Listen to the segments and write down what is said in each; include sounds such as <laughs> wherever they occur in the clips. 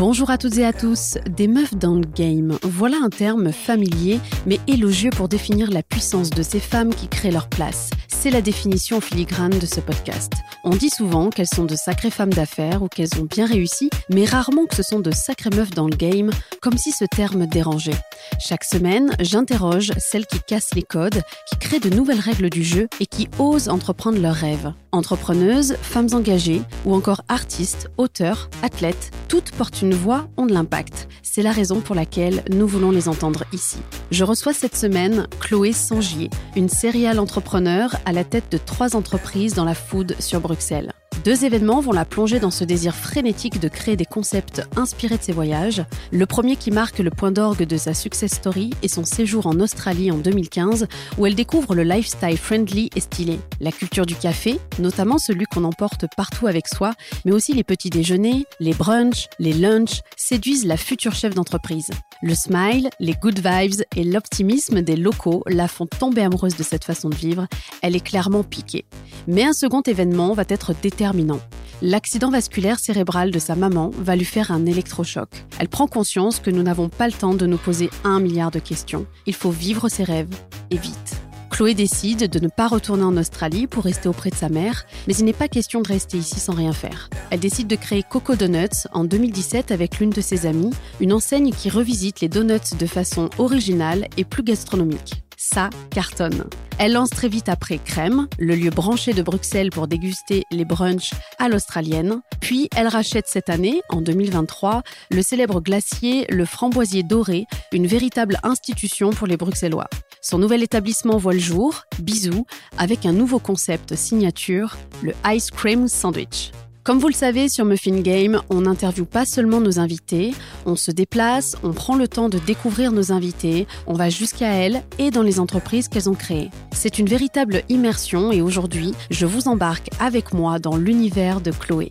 Bonjour à toutes et à tous, des meufs dans le game. Voilà un terme familier mais élogieux pour définir la puissance de ces femmes qui créent leur place. C'est la définition filigrane de ce podcast. On dit souvent qu'elles sont de sacrées femmes d'affaires ou qu'elles ont bien réussi, mais rarement que ce sont de sacrées meufs dans le game, comme si ce terme dérangeait. Chaque semaine, j'interroge celles qui cassent les codes, qui créent de nouvelles règles du jeu et qui osent entreprendre leurs rêves. Entrepreneuses, femmes engagées ou encore artistes, auteurs, athlètes, toutes portent une voix, ont de l'impact. C'est la raison pour laquelle nous voulons les entendre ici. Je reçois cette semaine Chloé Sangier, une serial entrepreneur à la tête de trois entreprises dans la food sur Bruxelles. Deux événements vont la plonger dans ce désir frénétique de créer des concepts inspirés de ses voyages. Le premier qui marque le point d'orgue de sa success story est son séjour en Australie en 2015, où elle découvre le lifestyle friendly et stylé. La culture du café, notamment celui qu'on emporte partout avec soi, mais aussi les petits déjeuners, les brunchs, les lunchs, séduisent la future chef d'entreprise. Le smile, les good vibes et l'optimisme des locaux la font tomber amoureuse de cette façon de vivre. Elle est clairement piquée. Mais un second événement va être déterminant. L'accident vasculaire cérébral de sa maman va lui faire un électrochoc. Elle prend conscience que nous n'avons pas le temps de nous poser un milliard de questions. Il faut vivre ses rêves, et vite. Chloé décide de ne pas retourner en Australie pour rester auprès de sa mère, mais il n'est pas question de rester ici sans rien faire. Elle décide de créer Coco Donuts en 2017 avec l'une de ses amies, une enseigne qui revisite les donuts de façon originale et plus gastronomique ça cartonne. Elle lance très vite après Crème, le lieu branché de Bruxelles pour déguster les brunchs à l'australienne. Puis elle rachète cette année, en 2023, le célèbre glacier Le Framboisier Doré, une véritable institution pour les Bruxellois. Son nouvel établissement voit le jour, bisous, avec un nouveau concept signature, le Ice Cream Sandwich. Comme vous le savez, sur Muffin Game, on n'interviewe pas seulement nos invités, on se déplace, on prend le temps de découvrir nos invités, on va jusqu'à elles et dans les entreprises qu'elles ont créées. C'est une véritable immersion et aujourd'hui, je vous embarque avec moi dans l'univers de Chloé.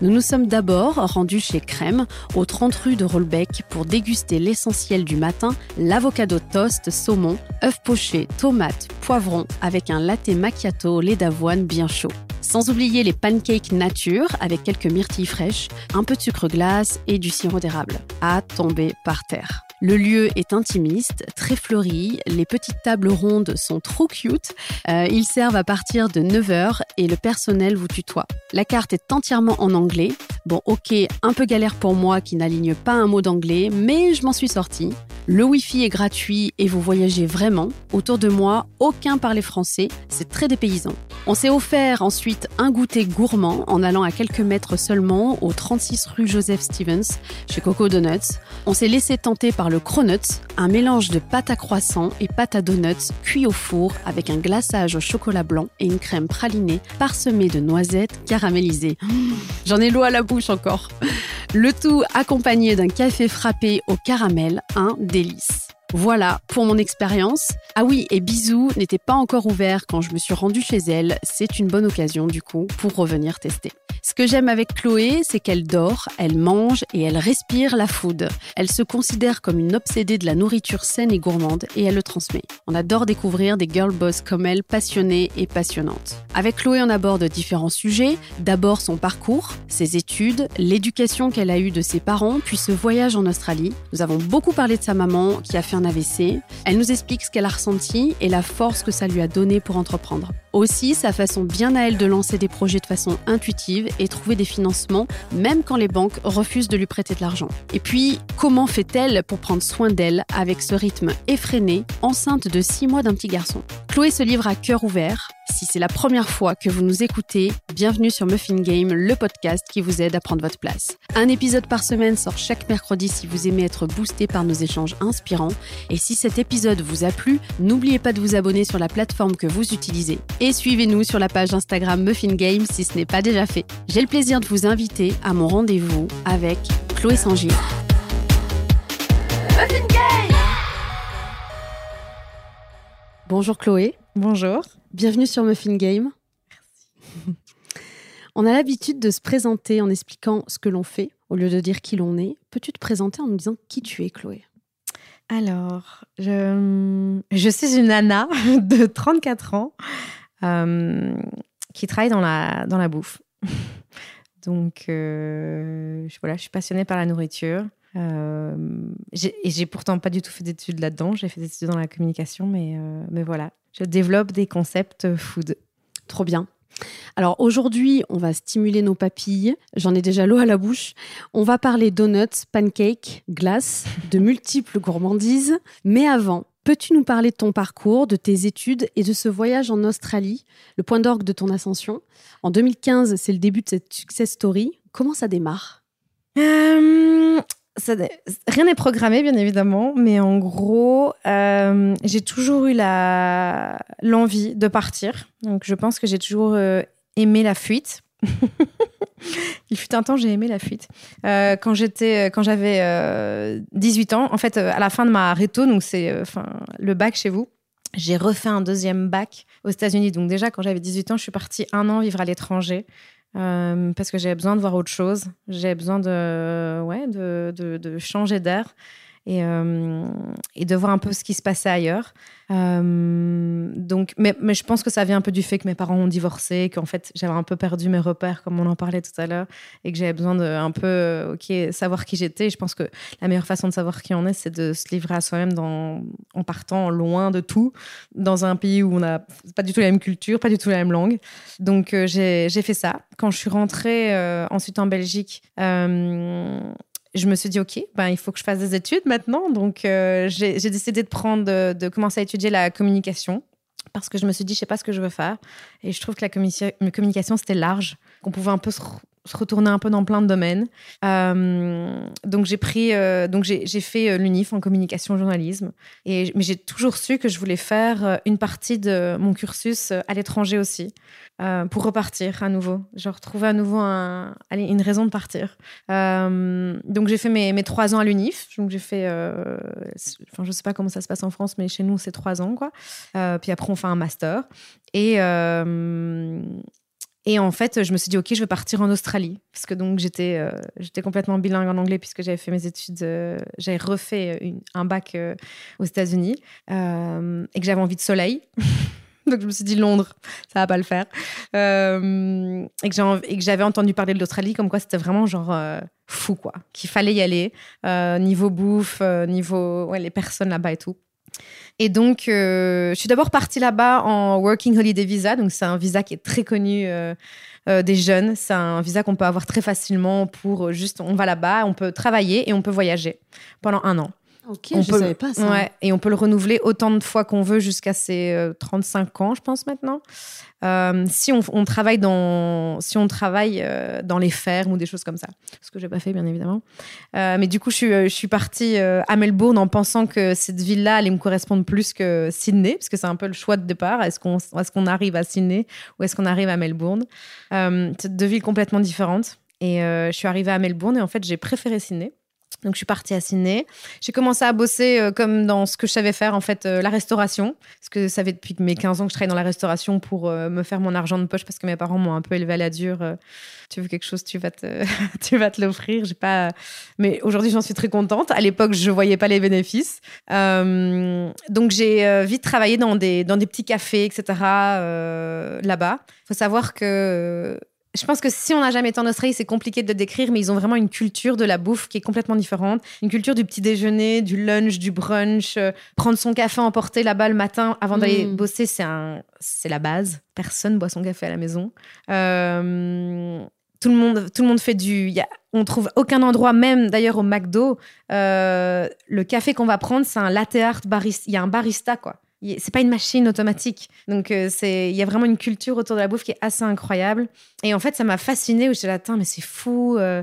Nous nous sommes d'abord rendus chez Crème, au 30 rue de Rolbeck, pour déguster l'essentiel du matin, l'avocado toast, saumon, œufs pochés, tomates, poivrons, avec un latte macchiato lait d'avoine bien chaud. Sans oublier les pancakes nature avec quelques myrtilles fraîches, un peu de sucre glace et du sirop d'érable. À tomber par terre. Le lieu est intimiste, très fleuri, les petites tables rondes sont trop cute, euh, ils servent à partir de 9h et le personnel vous tutoie. La carte est entièrement en anglais. Bon ok, un peu galère pour moi qui n'aligne pas un mot d'anglais, mais je m'en suis sortie. Le Wi-Fi est gratuit et vous voyagez vraiment. Autour de moi, aucun parlait français, c'est très dépaysant. On s'est offert ensuite un goûter gourmand en allant à quelques mètres seulement au 36 rue Joseph Stevens chez Coco Donuts. On s'est laissé tenter par le Cronuts, un mélange de pâte à croissant et pâte à donuts cuit au four avec un glaçage au chocolat blanc et une crème pralinée parsemée de noisettes caramélisées. J'en ai l'eau à la bouche encore. Le tout accompagné d'un café frappé au caramel, un délice. Voilà pour mon expérience. Ah oui, et Bisous n'était pas encore ouvert quand je me suis rendue chez elle. C'est une bonne occasion du coup pour revenir tester. Ce que j'aime avec Chloé, c'est qu'elle dort, elle mange et elle respire la food. Elle se considère comme une obsédée de la nourriture saine et gourmande et elle le transmet. On adore découvrir des girl boss comme elle, passionnées et passionnantes. Avec Chloé, on aborde différents sujets. D'abord son parcours, ses études, l'éducation qu'elle a eue de ses parents, puis ce voyage en Australie. Nous avons beaucoup parlé de sa maman qui a fait AVC. Elle nous explique ce qu'elle a ressenti et la force que ça lui a donné pour entreprendre. Aussi, sa façon bien à elle de lancer des projets de façon intuitive et trouver des financements, même quand les banques refusent de lui prêter de l'argent. Et puis, comment fait-elle pour prendre soin d'elle avec ce rythme effréné, enceinte de 6 mois d'un petit garçon? Chloé se livre à cœur ouvert. Si c'est la première fois que vous nous écoutez, bienvenue sur Muffin Game, le podcast qui vous aide à prendre votre place. Un épisode par semaine sort chaque mercredi si vous aimez être boosté par nos échanges inspirants. Et si cet épisode vous a plu, n'oubliez pas de vous abonner sur la plateforme que vous utilisez. Et suivez-nous sur la page Instagram Muffin Game si ce n'est pas déjà fait. J'ai le plaisir de vous inviter à mon rendez-vous avec Chloé Sangier. Muffin Game Bonjour Chloé. Bonjour. Bienvenue sur Muffin Game. Merci. On a l'habitude de se présenter en expliquant ce que l'on fait au lieu de dire qui l'on est. Peux-tu te présenter en nous disant qui tu es, Chloé? Alors, je, je, suis une nana <laughs> de 34 ans euh, qui travaille dans la, dans la bouffe. <laughs> Donc, euh, voilà, je suis passionnée par la nourriture. Euh, et j'ai pourtant pas du tout fait d'études là-dedans. J'ai fait des études dans la communication, mais, euh, mais voilà, je développe des concepts food. Trop bien. Alors aujourd'hui, on va stimuler nos papilles. J'en ai déjà l'eau à la bouche. On va parler donuts, pancakes, glace, de <laughs> multiples gourmandises. Mais avant, peux-tu nous parler de ton parcours, de tes études et de ce voyage en Australie, le point d'orgue de ton ascension? En 2015, c'est le début de cette success story. Comment ça démarre? Euh, rien n'est programmé, bien évidemment, mais en gros, euh, j'ai toujours eu l'envie de partir. Donc, je pense que j'ai toujours euh, aimé la fuite. <laughs> Il fut un temps, j'ai aimé la fuite. Euh, quand j'avais 18 ans, en fait, à la fin de ma réto, donc c'est le bac chez vous, j'ai refait un deuxième bac aux États-Unis. Donc déjà, quand j'avais 18 ans, je suis partie un an vivre à l'étranger. Euh, parce que j'avais besoin de voir autre chose. J'avais besoin de, ouais, de, de, de changer d'air et, euh, et, de voir un peu ce qui se passait ailleurs. Euh, donc, mais, je pense que ça vient un peu du fait que mes parents ont divorcé, qu'en fait j'avais un peu perdu mes repères, comme on en parlait tout à l'heure, et que j'avais besoin de un peu ok savoir qui j'étais. Je pense que la meilleure façon de savoir qui on est, c'est de se livrer à soi-même en partant loin de tout, dans un pays où on n'a pas du tout la même culture, pas du tout la même langue. Donc euh, j'ai fait ça. Quand je suis rentrée euh, ensuite en Belgique, je me suis dit, OK, ben, il faut que je fasse des études maintenant. Donc, euh, j'ai décidé de prendre, de, commencer à étudier la communication parce que je me suis dit, je sais pas ce que je veux faire. Et je trouve que la communication, c'était large, qu'on pouvait un peu se, retourner un peu dans plein de domaines. Euh, donc, j'ai pris, euh, donc j'ai fait l'UNIF en communication journalisme. Et, mais j'ai toujours su que je voulais faire une partie de mon cursus à l'étranger aussi. Euh, pour repartir à nouveau. Genre retrouver à nouveau une raison de partir. Euh, donc j'ai fait mes, trois ans à l'UNIF. Donc j'ai fait, euh, je sais pas comment ça se passe en France, mais chez nous c'est trois ans quoi. puis après on fait un master. Et et en fait, je me suis dit, OK, je vais partir en Australie. Parce que donc, j'étais j'étais complètement bilingue en anglais puisque j'avais fait mes études, j'avais refait un bac aux États-Unis et que j'avais envie de soleil. <laughs> <laughs> Donc je me suis dit Londres, ça va pas le faire. Euh, et que j'avais entendu parler de l'Australie comme quoi c'était vraiment genre euh, fou quoi, qu'il fallait y aller euh, niveau bouffe, niveau les personnes là-bas et tout. Et donc je suis d'abord partie là-bas en working holiday visa, donc c'est un visa qui est très connu. des jeunes, c'est un visa qu'on peut avoir très facilement pour juste on va là-bas, on peut travailler et on peut voyager pendant un an. Ok, on je ne savais pas ça. Ouais, et on peut le renouveler autant de fois qu'on veut jusqu'à ses 35 euh, ans, je pense maintenant. Euh, si on, travaille dans, si on travaille euh, dans les fermes ou des choses comme ça, ce que j'ai pas fait bien évidemment. mais du coup, je suis, je suis partie à Melbourne en pensant que cette ville-là allait me correspondre plus que Sydney, parce que c'est un peu le choix de départ. Est-ce qu'on, est-ce qu'on arrive à Sydney ou est-ce qu'on arrive à Melbourne? C'est deux villes complètement différentes. Et je suis arrivée à Melbourne et en fait, j'ai préféré Sydney. Donc, je suis partie à Sydney. J'ai commencé à bosser euh, comme dans ce que je savais faire, en fait, euh, la restauration. Parce que ça fait depuis mes 15 ans que je travaille dans la restauration pour euh, me faire mon argent de poche parce que mes parents m'ont un peu élevé à la dure. tu veux quelque chose, tu vas te, <laughs> tu vas te l'offrir. J'ai pas... Mais aujourd'hui, j'en suis très contente. À l'époque, je voyais pas les bénéfices. donc, j'ai vite travaillé dans des, dans des petits cafés, etc. là-bas. Il faut savoir que je pense que si on n'a jamais été en Australie, c'est compliqué de le décrire, mais ils ont vraiment une culture de la bouffe qui est complètement différente. Une culture du petit déjeuner, du lunch, du brunch. Euh, prendre son café emporté là-bas le matin avant d'aller mm. bosser, c'est un, c'est la base. Personne boit son café à la maison. Euh, tout le monde, tout le monde fait du. Y a, on trouve aucun endroit, même d'ailleurs au McDo, euh, le café qu'on va prendre, c'est un latte art barista. Il y a un barista, quoi c'est pas une machine automatique. Donc, euh, c'est il y a vraiment une culture autour de la bouffe qui est assez incroyable. Et en fait, ça m'a fascinée où j'étais là, mais c'est fou. Euh,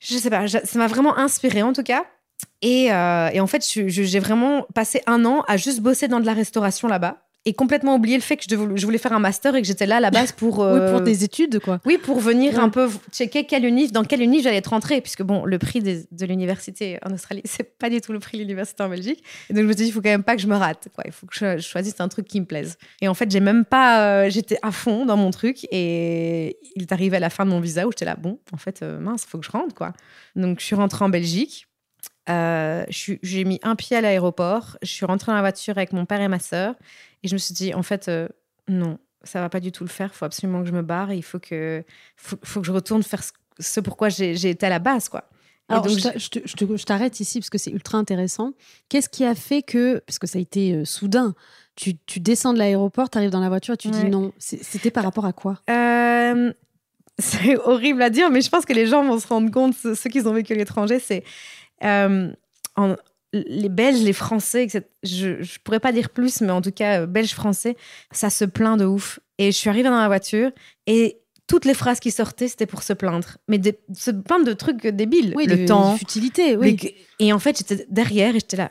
je sais pas, ça m'a vraiment inspirée en tout cas. Et, euh, et en fait, j'ai vraiment passé un an à juste bosser dans de la restauration là-bas et complètement oublié le fait que je, voulais faire un master et que j'étais là à la base pour <laughs> oui, pour euh, des études quoi. oui pour venir un peu checker quelle unif dans quelle unif j'allais être rentrée puisque bon le prix de l'université en Australie <laughs> c'est pas du tout le prix de l'université en Belgique. Et donc je me suis dit il faut quand même pas que je me rate quoi. Il faut que je, choisisse un truc qui me plaise. Et en fait j'ai même pas euh, j'étais à fond dans mon truc et il est arrivé à la fin de mon visa où j'étais là bon en fait euh, mince il faut que je rentre quoi. Donc je suis rentrée en Belgique j'ai mis un pied à l'aéroport, je suis rentrée dans la voiture avec mon père et ma sœur et je me suis dit, en fait, euh, non, ça va pas du tout le faire. Il faut absolument que je me barre. il faut que, faut, que je retourne faire ce pourquoi j'ai été à la base, quoi. Alors, donc, je t'arrête ici parce que c'est ultra intéressant. Qu'est-ce qui a fait que, parce que ça a été euh, soudain, tu, tu, descends de l'aéroport, tu arrives dans la voiture et tu dis non C'était par rapport à quoi? Euh, <laughs> C'est horrible à dire, mais je pense que les gens vont se rendre compte, ceux qui ont vécu à l'étranger, c'est. Euh, les Belges, les Français, je ne pourrais pas dire plus, mais en tout cas, Belges, Français, ça se plaint de ouf. Et je suis arrivée dans la voiture et toutes les phrases qui sortaient, c'était pour se plaindre. Mais se plaindre de trucs débiles. Oui, le temps. futilité, oui. et en fait, j'étais derrière et j'étais là.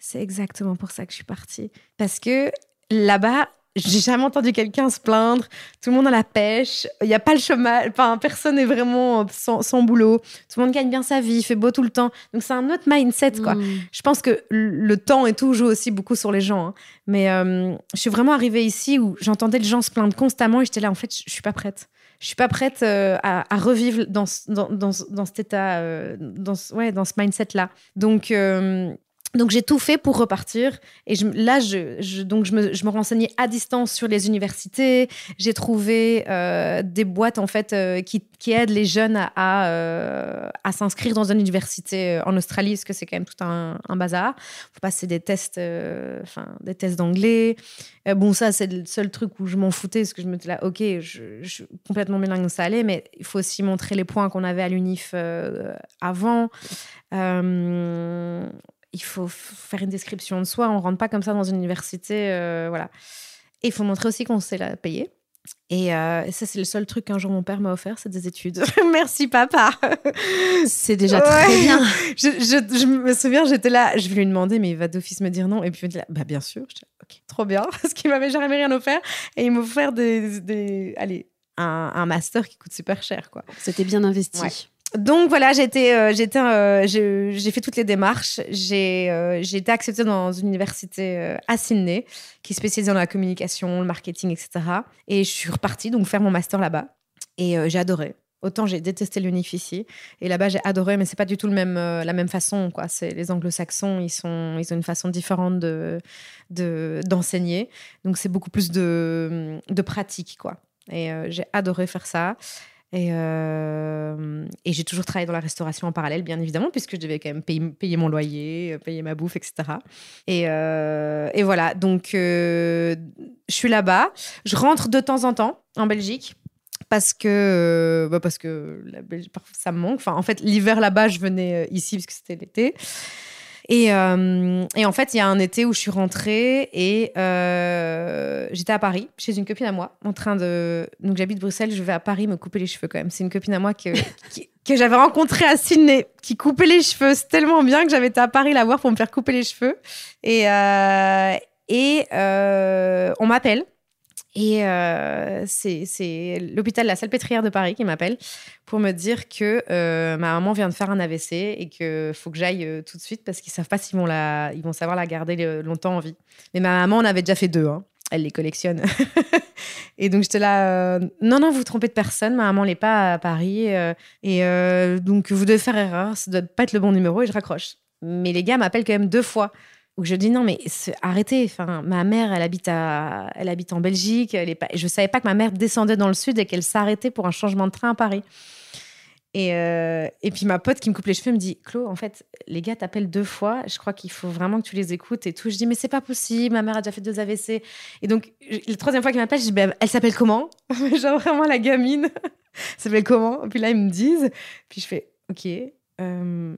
C'est exactement pour ça que je suis partie. Parce que là-bas, j'ai jamais entendu quelqu'un se plaindre. Tout le monde a la pêche. Il n'y a pas le chômage. Enfin, personne n'est vraiment sans, boulot. Tout le monde gagne bien sa vie. Il fait beau tout le temps. Donc, c'est un autre mindset, quoi. Hmm. Je pense que le temps et tout joue aussi beaucoup sur les gens. Hein. Mais euh, je suis vraiment arrivée ici où j'entendais les gens se plaindre constamment et j'étais là, en fait, je, ne suis pas prête. Je suis pas prête euh, à, revivre dans, dans, dans, dans cet état, euh, dans, ouais, dans ce mindset-là. Donc, donc j'ai tout fait pour repartir. Et là je, donc je me, renseignais à distance sur les universités. J'ai trouvé euh, des boîtes en fait euh, qui, aident les jeunes à, euh, s'inscrire dans une université en Australie parce que c'est quand même tout un, un bazar. Faut passer des tests enfin des tests d'anglais. Bon ça c'est le seul truc où je m'en foutais parce que je me disais ok je, suis complètement bilingue ça allait mais il faut aussi montrer les points qu'on avait à l'UNIF avant il faut faire une description de soi. On rentre pas comme ça dans une université, euh, voilà. Et il faut montrer aussi qu'on sait la payer. Euh, et, ça, c'est le seul truc qu'un jour mon père m'a offert, c'est des études. <laughs> Merci papa. c'est déjà très bien. Je, me souviens, j'étais là, je vais lui demander, mais il va d'office me dire non. Et puis il me dit, bah bien sûr. ok, trop bien, <laughs> parce qu'il m'avait jamais rien offert. Et il m'a offert des, des allez, un, master qui coûte super cher, quoi. C'était bien investi donc voilà, euh, euh, j'ai fait toutes les démarches. J'ai, euh, été acceptée dans une université à Sydney qui spécialise dans la communication, le marketing, etc. Et je suis repartie donc faire mon master là-bas. Et j'ai adoré. Autant j'ai détesté l'UNIF ici, et là-bas j'ai adoré, mais c'est pas du tout le même, la même façon. Quoi. C'est les Anglo-Saxons, ils sont, ont une façon différente de, de d'enseigner, donc c'est beaucoup plus de, de pratique, quoi. Et j'ai adoré faire ça. Et, euh, et j'ai toujours travaillé dans la restauration en parallèle, bien évidemment, puisque je devais quand même payer, mon loyer, payer ma bouffe, etc. Et, euh, et voilà, donc euh, je suis là-bas. Je rentre de temps en temps en Belgique parce que, bah parce que la Belgique, ça me manque. Enfin, en fait, l'hiver là-bas, je venais ici parce que c'était l'été. Et, euh, et, en fait, il y a un été où je suis rentrée et euh, j'étais à Paris chez une copine à moi, en train de. Donc j'habite Bruxelles, je vais à Paris me couper les cheveux quand même. C'est une copine à moi que, <laughs> que j'avais rencontrée à Sydney, qui coupait les cheveux. C'est tellement bien que j'avais été à Paris la voir pour me faire couper les cheveux. Et, euh, et on m'appelle et euh, c'est l'hôpital La Salpêtrière de Paris qui m'appelle pour me dire que euh, ma maman vient de faire un AVC et qu'il faut que j'aille euh, tout de suite parce qu'ils savent pas s'ils vont, la, ils vont savoir la garder longtemps en vie. Mais ma maman en avait déjà fait deux. Hein. Elle les collectionne. <laughs> et donc j'étais là, non, non, vous vous trompez de personne, ma maman n'est pas à Paris. et donc vous devez faire erreur, ça doit pas être le bon numéro et je raccroche. Mais les gars m'appellent quand même deux fois où je dis non mais arrêtez. Enfin ma mère elle habite à elle habite en Belgique elle est je savais pas que ma mère descendait dans le sud et qu'elle s'arrêtait pour un changement de train à Paris. Et, euh, et puis ma pote qui me coupe les cheveux me dit Claude en fait les gars t'appellent deux fois je crois qu'il faut vraiment que tu les écoutes et tout. Je dis mais c'est pas possible ma mère a déjà fait deux AVC et donc la troisième fois qu'il m'appelle je dis ben, elle s'appelle comment? <laughs> Genre vraiment la gamine. <laughs> Elle s'appelle comment? Puis là ils me disent. Puis je fais ok euh,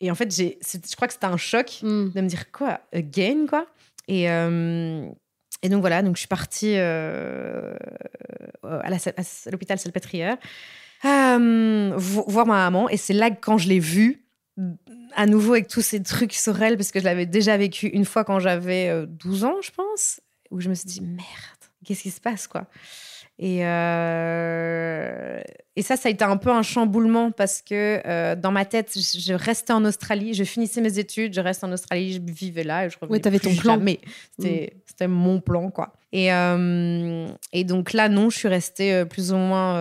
et en fait, j'ai, je crois que c'était un choc hmm. de me dire quoi, again, quoi. Et, euh, et donc voilà, donc je suis partie euh, à, l'hôpital Salpêtrière euh, voir ma maman. Et c'est là que quand je l'ai vue, à nouveau avec tous ces trucs sur elle, parce que je l'avais déjà vécu une fois quand j'avais 12 ans, je pense, où je me suis dit, merde, qu'est-ce qui se passe, quoi? Et, euh, et ça, ça a été un peu un chamboulement parce que euh, dans ma tête, je restais en Australie, je finissais mes études, je reste en Australie, je vivais là et je revenais. Oui, avais ton plan. Mais c'était mm. c'était mon plan, quoi. Et, euh, et donc là, non, je suis restée plus ou moins.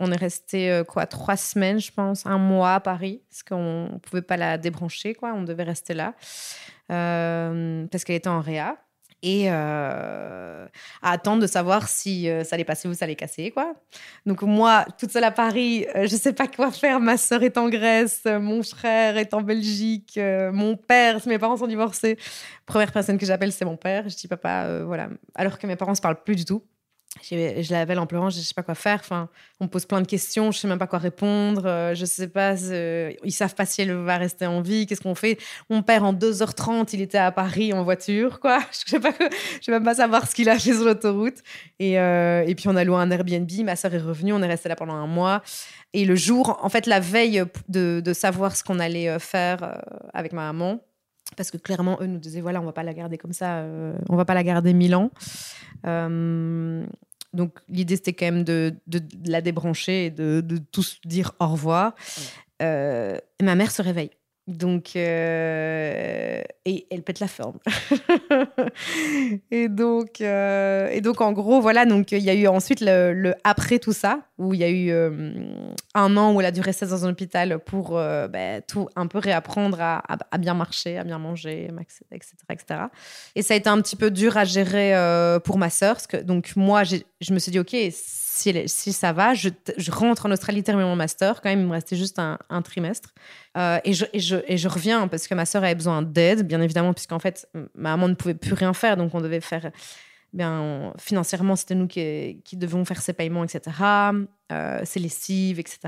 on est resté quoi, trois semaines, je pense, un mois à Paris, parce qu'on ne pouvait pas la débrancher, quoi. On devait rester là parce qu'elle était en réa. Et euh, à attendre de savoir si euh, ça allait passer ou ça allait casser quoi. Donc moi, toute seule à Paris, euh, je sais pas quoi faire. Ma sœur est en Grèce, mon frère est en Belgique, mon père, mes parents sont divorcés, première personne que j'appelle c'est mon père. Je dis papa, voilà. Alors que mes parents se parlent plus du tout. Je l'appelle en pleurant, je sais pas quoi faire. Enfin, on me pose plein de questions, je sais même pas quoi répondre. Euh, je sais pas, euh, ils savent pas si elle va rester en vie. Qu'est-ce qu'on fait? Mon père, en 2h30, il était à Paris en voiture, <laughs> quoi. Je sais même pas savoir ce qu'il a fait sur l'autoroute. Et, euh, et puis on a loué un Airbnb. Ma soeur est revenue, on est resté là pendant un mois. Et le jour, en fait, la veille de, de savoir ce qu'on allait faire avec ma maman, parce que clairement eux nous disaient voilà on va pas la garder comme ça euh, on va pas la garder mille ans euh, donc l'idée c'était quand même de, de, la débrancher et de, de tous dire au revoir. Euh, et ma mère se réveille donc, euh, et elle pète la forme. <laughs> et donc, euh, et donc en gros, voilà. Donc, il y a eu ensuite le, après tout ça, où il y a eu euh, un an où elle a dû rester dans un hôpital pour ben, tout un peu réapprendre à, bien marcher, à bien manger, etc., etc. Et ça a été un petit peu dur à gérer pour ma sœur, que donc moi, je me suis dit, ok si, ça va, je, rentre en Australie terminer mon master. Quand même, il me restait juste un, trimestre. Euh, et, je, et, je, et, je, reviens parce que ma sœur avait besoin d'aide, bien évidemment, puisqu'en fait, ma maman ne pouvait plus rien faire. Donc, on devait faire. Bien, financièrement, c'était nous qui, qui devions faire ses paiements, etc. Euh, ses lessives, etc.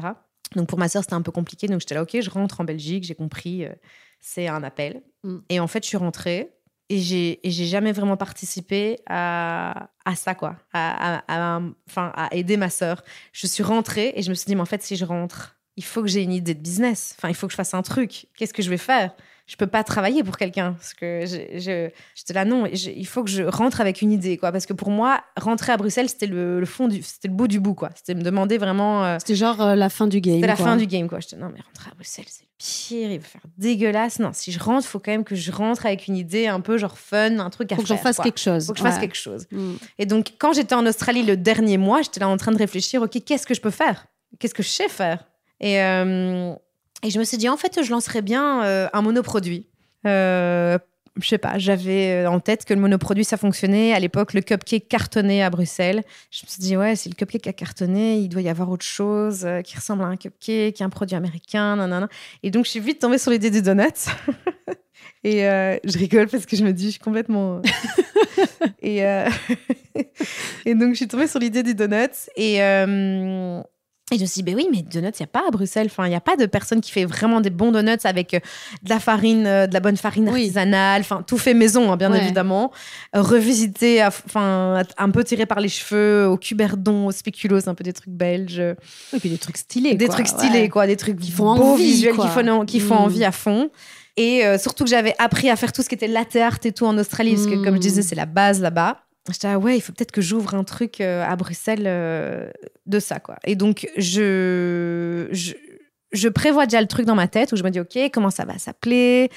Donc, pour ma sœur, c'était un peu compliqué. Donc, j'étais là, OK, je rentre en Belgique, j'ai compris, euh, c'est un appel. Mm. Et en fait, je suis rentrée et j'ai j'ai jamais vraiment participé à, à ça quoi. À, à, à, aider ma sœur. Je suis rentrée et je me suis dit mais en fait si je rentre il faut que j'ai une idée de business. Enfin il faut que je fasse un truc. Qu'est-ce que je vais faire? Je peux pas travailler pour quelqu'un parce que j'étais là non il faut que je rentre avec une idée quoi. Parce que pour moi rentrer à Bruxelles c'était le, fond du c'était le bout du bout quoi. C'était me demander vraiment euh, c'était genre euh, la fin du game c'était la fin du game quoi. J'étais non mais rentrer à Bruxelles c'est le pire il va faire dégueulasse. Non si je rentre il faut quand même que je rentre avec une idée un peu genre fun un truc à faut faire que j'en fasse quelque chose faut que je fasse quelque chose. Mm. et donc quand j'étais en Australie le dernier mois j'étais là en train de réfléchir ok qu'est-ce que je peux faire? Qu'est-ce que je sais faire? Et euh, et je me suis dit, en fait, je lancerais bien euh, un monoproduit. Euh, je sais pas, j'avais euh, en tête que le monoproduit, ça fonctionnait. À l'époque, le cupcake cartonnait à Bruxelles. Je me suis dit, ouais, si le cupcake a cartonné, il doit y avoir autre chose qui ressemble à un cupcake, un produit américain. Et donc, je suis vite tombée sur l'idée des donuts. <laughs> et je rigole parce que je me dis, je suis complètement. <laughs> et, <laughs> et donc, je suis tombée sur l'idée des donuts. Et. Et je me suis dit, ben oui, mais donuts, il n'y a pas à Bruxelles. Enfin, il n'y a pas de personne qui fait vraiment des bons donuts avec euh, de la farine, euh, de la bonne farine artisanale. Enfin, tout fait maison, hein, bien évidemment. Euh, revisité, enfin, un peu tiré par les cheveux, au cuberdon, au spéculoos, un peu des trucs belges. Et puis des trucs stylés. Des trucs stylés, quoi. Des trucs qui font beaux envie, visuels, qui font, qui font mm. envie à fond. Et surtout que j'avais appris à faire tout ce qui était latte art et tout en Australie, parce que, comme je disais, mm. c'est la base là-bas. J'étais ah ouais, il faut peut-être que j'ouvre un truc euh, à Bruxelles euh, de ça quoi. Et donc je, je, prévois déjà le truc dans ma tête où je me dis ok comment ça va s'appeler,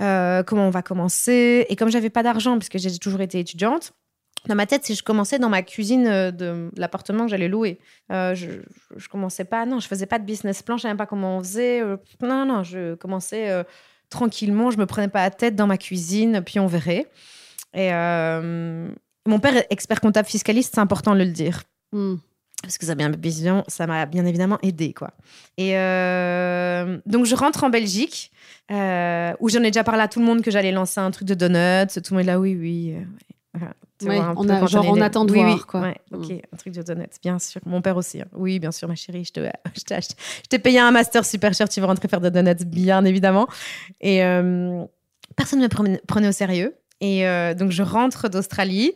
euh, comment on va commencer. Et comme j'avais pas d'argent puisque j'ai toujours été étudiante, dans ma tête, si je commençais dans ma cuisine de l'appartement que j'allais louer, je, je, commençais pas, non, je faisais pas de business plan, je savais même pas comment on faisait. non, non, je commençais tranquillement, je me prenais pas la tête dans ma cuisine, puis on verrait. Et, mon père est expert comptable fiscaliste, c'est important de le dire. Hmm. Parce que ça m'a bien, ça m'a bien évidemment aidé, quoi. Et euh, donc, je rentre en Belgique, euh, où j'en ai déjà parlé à tout le monde que j'allais lancer un truc de donuts. Tout le monde est là, oui, oui. Euh, on a, genre, on attend de voir, quoi. ok, hmm. un truc de donuts, bien sûr. Mon père aussi. Hein. Oui, bien sûr, ma chérie, je <laughs> t'ai je payé un master super cher, tu vas rentrer faire des donuts, bien évidemment. Et personne ne me prenait au sérieux. Et euh, donc, je rentre d'Australie.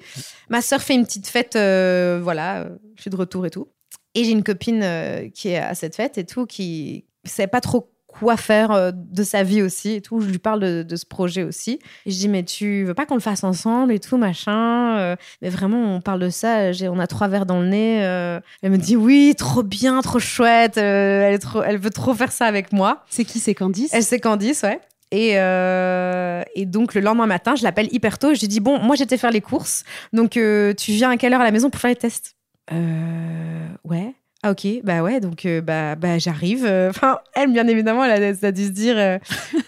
Ma sœur fait une petite fête, euh, voilà, je suis de retour et tout. Et j'ai une copine euh, qui est à cette fête et tout, qui ne sait pas trop quoi faire de sa vie aussi et tout. Je lui parle de, ce projet aussi. Et je dis, mais tu veux pas qu'on le fasse ensemble et tout, machin Mais vraiment, on parle de ça. On a trois verres dans le nez. elle me dit, oui, trop bien, trop chouette. elle, est trop, elle veut trop faire ça avec moi. C'est qui C'est Candice? Elle, c'est Candice, ouais. Et, euh, et, donc le lendemain matin, je l'appelle hyper tôt. Je lui dis bon, moi j'étais faire les courses, donc euh, tu viens à quelle heure à la maison pour faire les tests? Euh, Ouais. Ah ok, bah ouais, donc euh, bah, bah j'arrive. Euh, <laughs> enfin, elle, bien évidemment, elle a, dû se dire, euh,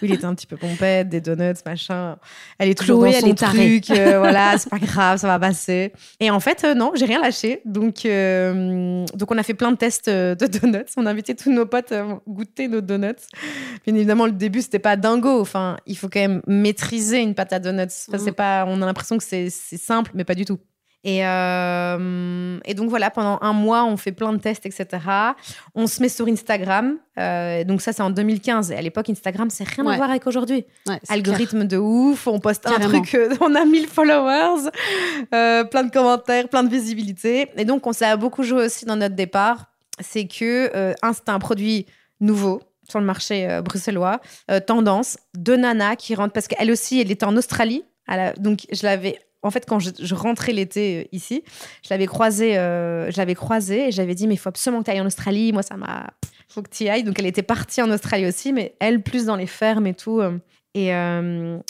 il était un petit peu pompette, des donuts, machin. Elle est toujours dans son elle est truc, <laughs> voilà, c'est pas grave, ça va passer. Et en fait, non, j'ai rien lâché. Donc, donc on a fait plein de tests de <laughs> donuts. On a invité tous nos potes à goûter nos donuts. Bien évidemment, le début, c'était pas dingo. Enfin, il faut quand même maîtriser une pâte à donuts. Enfin, c'est mm. pas, on a l'impression que c'est simple, mais pas du tout. Et, euh, et, donc voilà, pendant un mois, on fait plein de tests, etc. On se met sur Instagram. Euh, donc ça, c'est en 2015. Et à l'époque, Instagram, c'est rien à voir avec aujourd'hui. Algorithme de ouf, on poste un truc, euh, <laughs> on a 1000 followers, plein de commentaires, plein de visibilité. Et donc, on s'est beaucoup joué aussi dans notre départ. C'est que un, c'était un produit nouveau sur le marché bruxellois, tendance, de Nana qui rentre, parce qu'elle aussi, elle était en Australie. donc, je l'avais en fait, quand je, rentrais l'été euh, ici, je l'avais croisée, euh, croisée et j'avais dit, mais il faut absolument que tu ailles en Australie. Moi, ça m'a. faut que tu y ailles. Donc, elle était partie en Australie aussi, mais elle, plus dans les fermes et tout. Euh. Et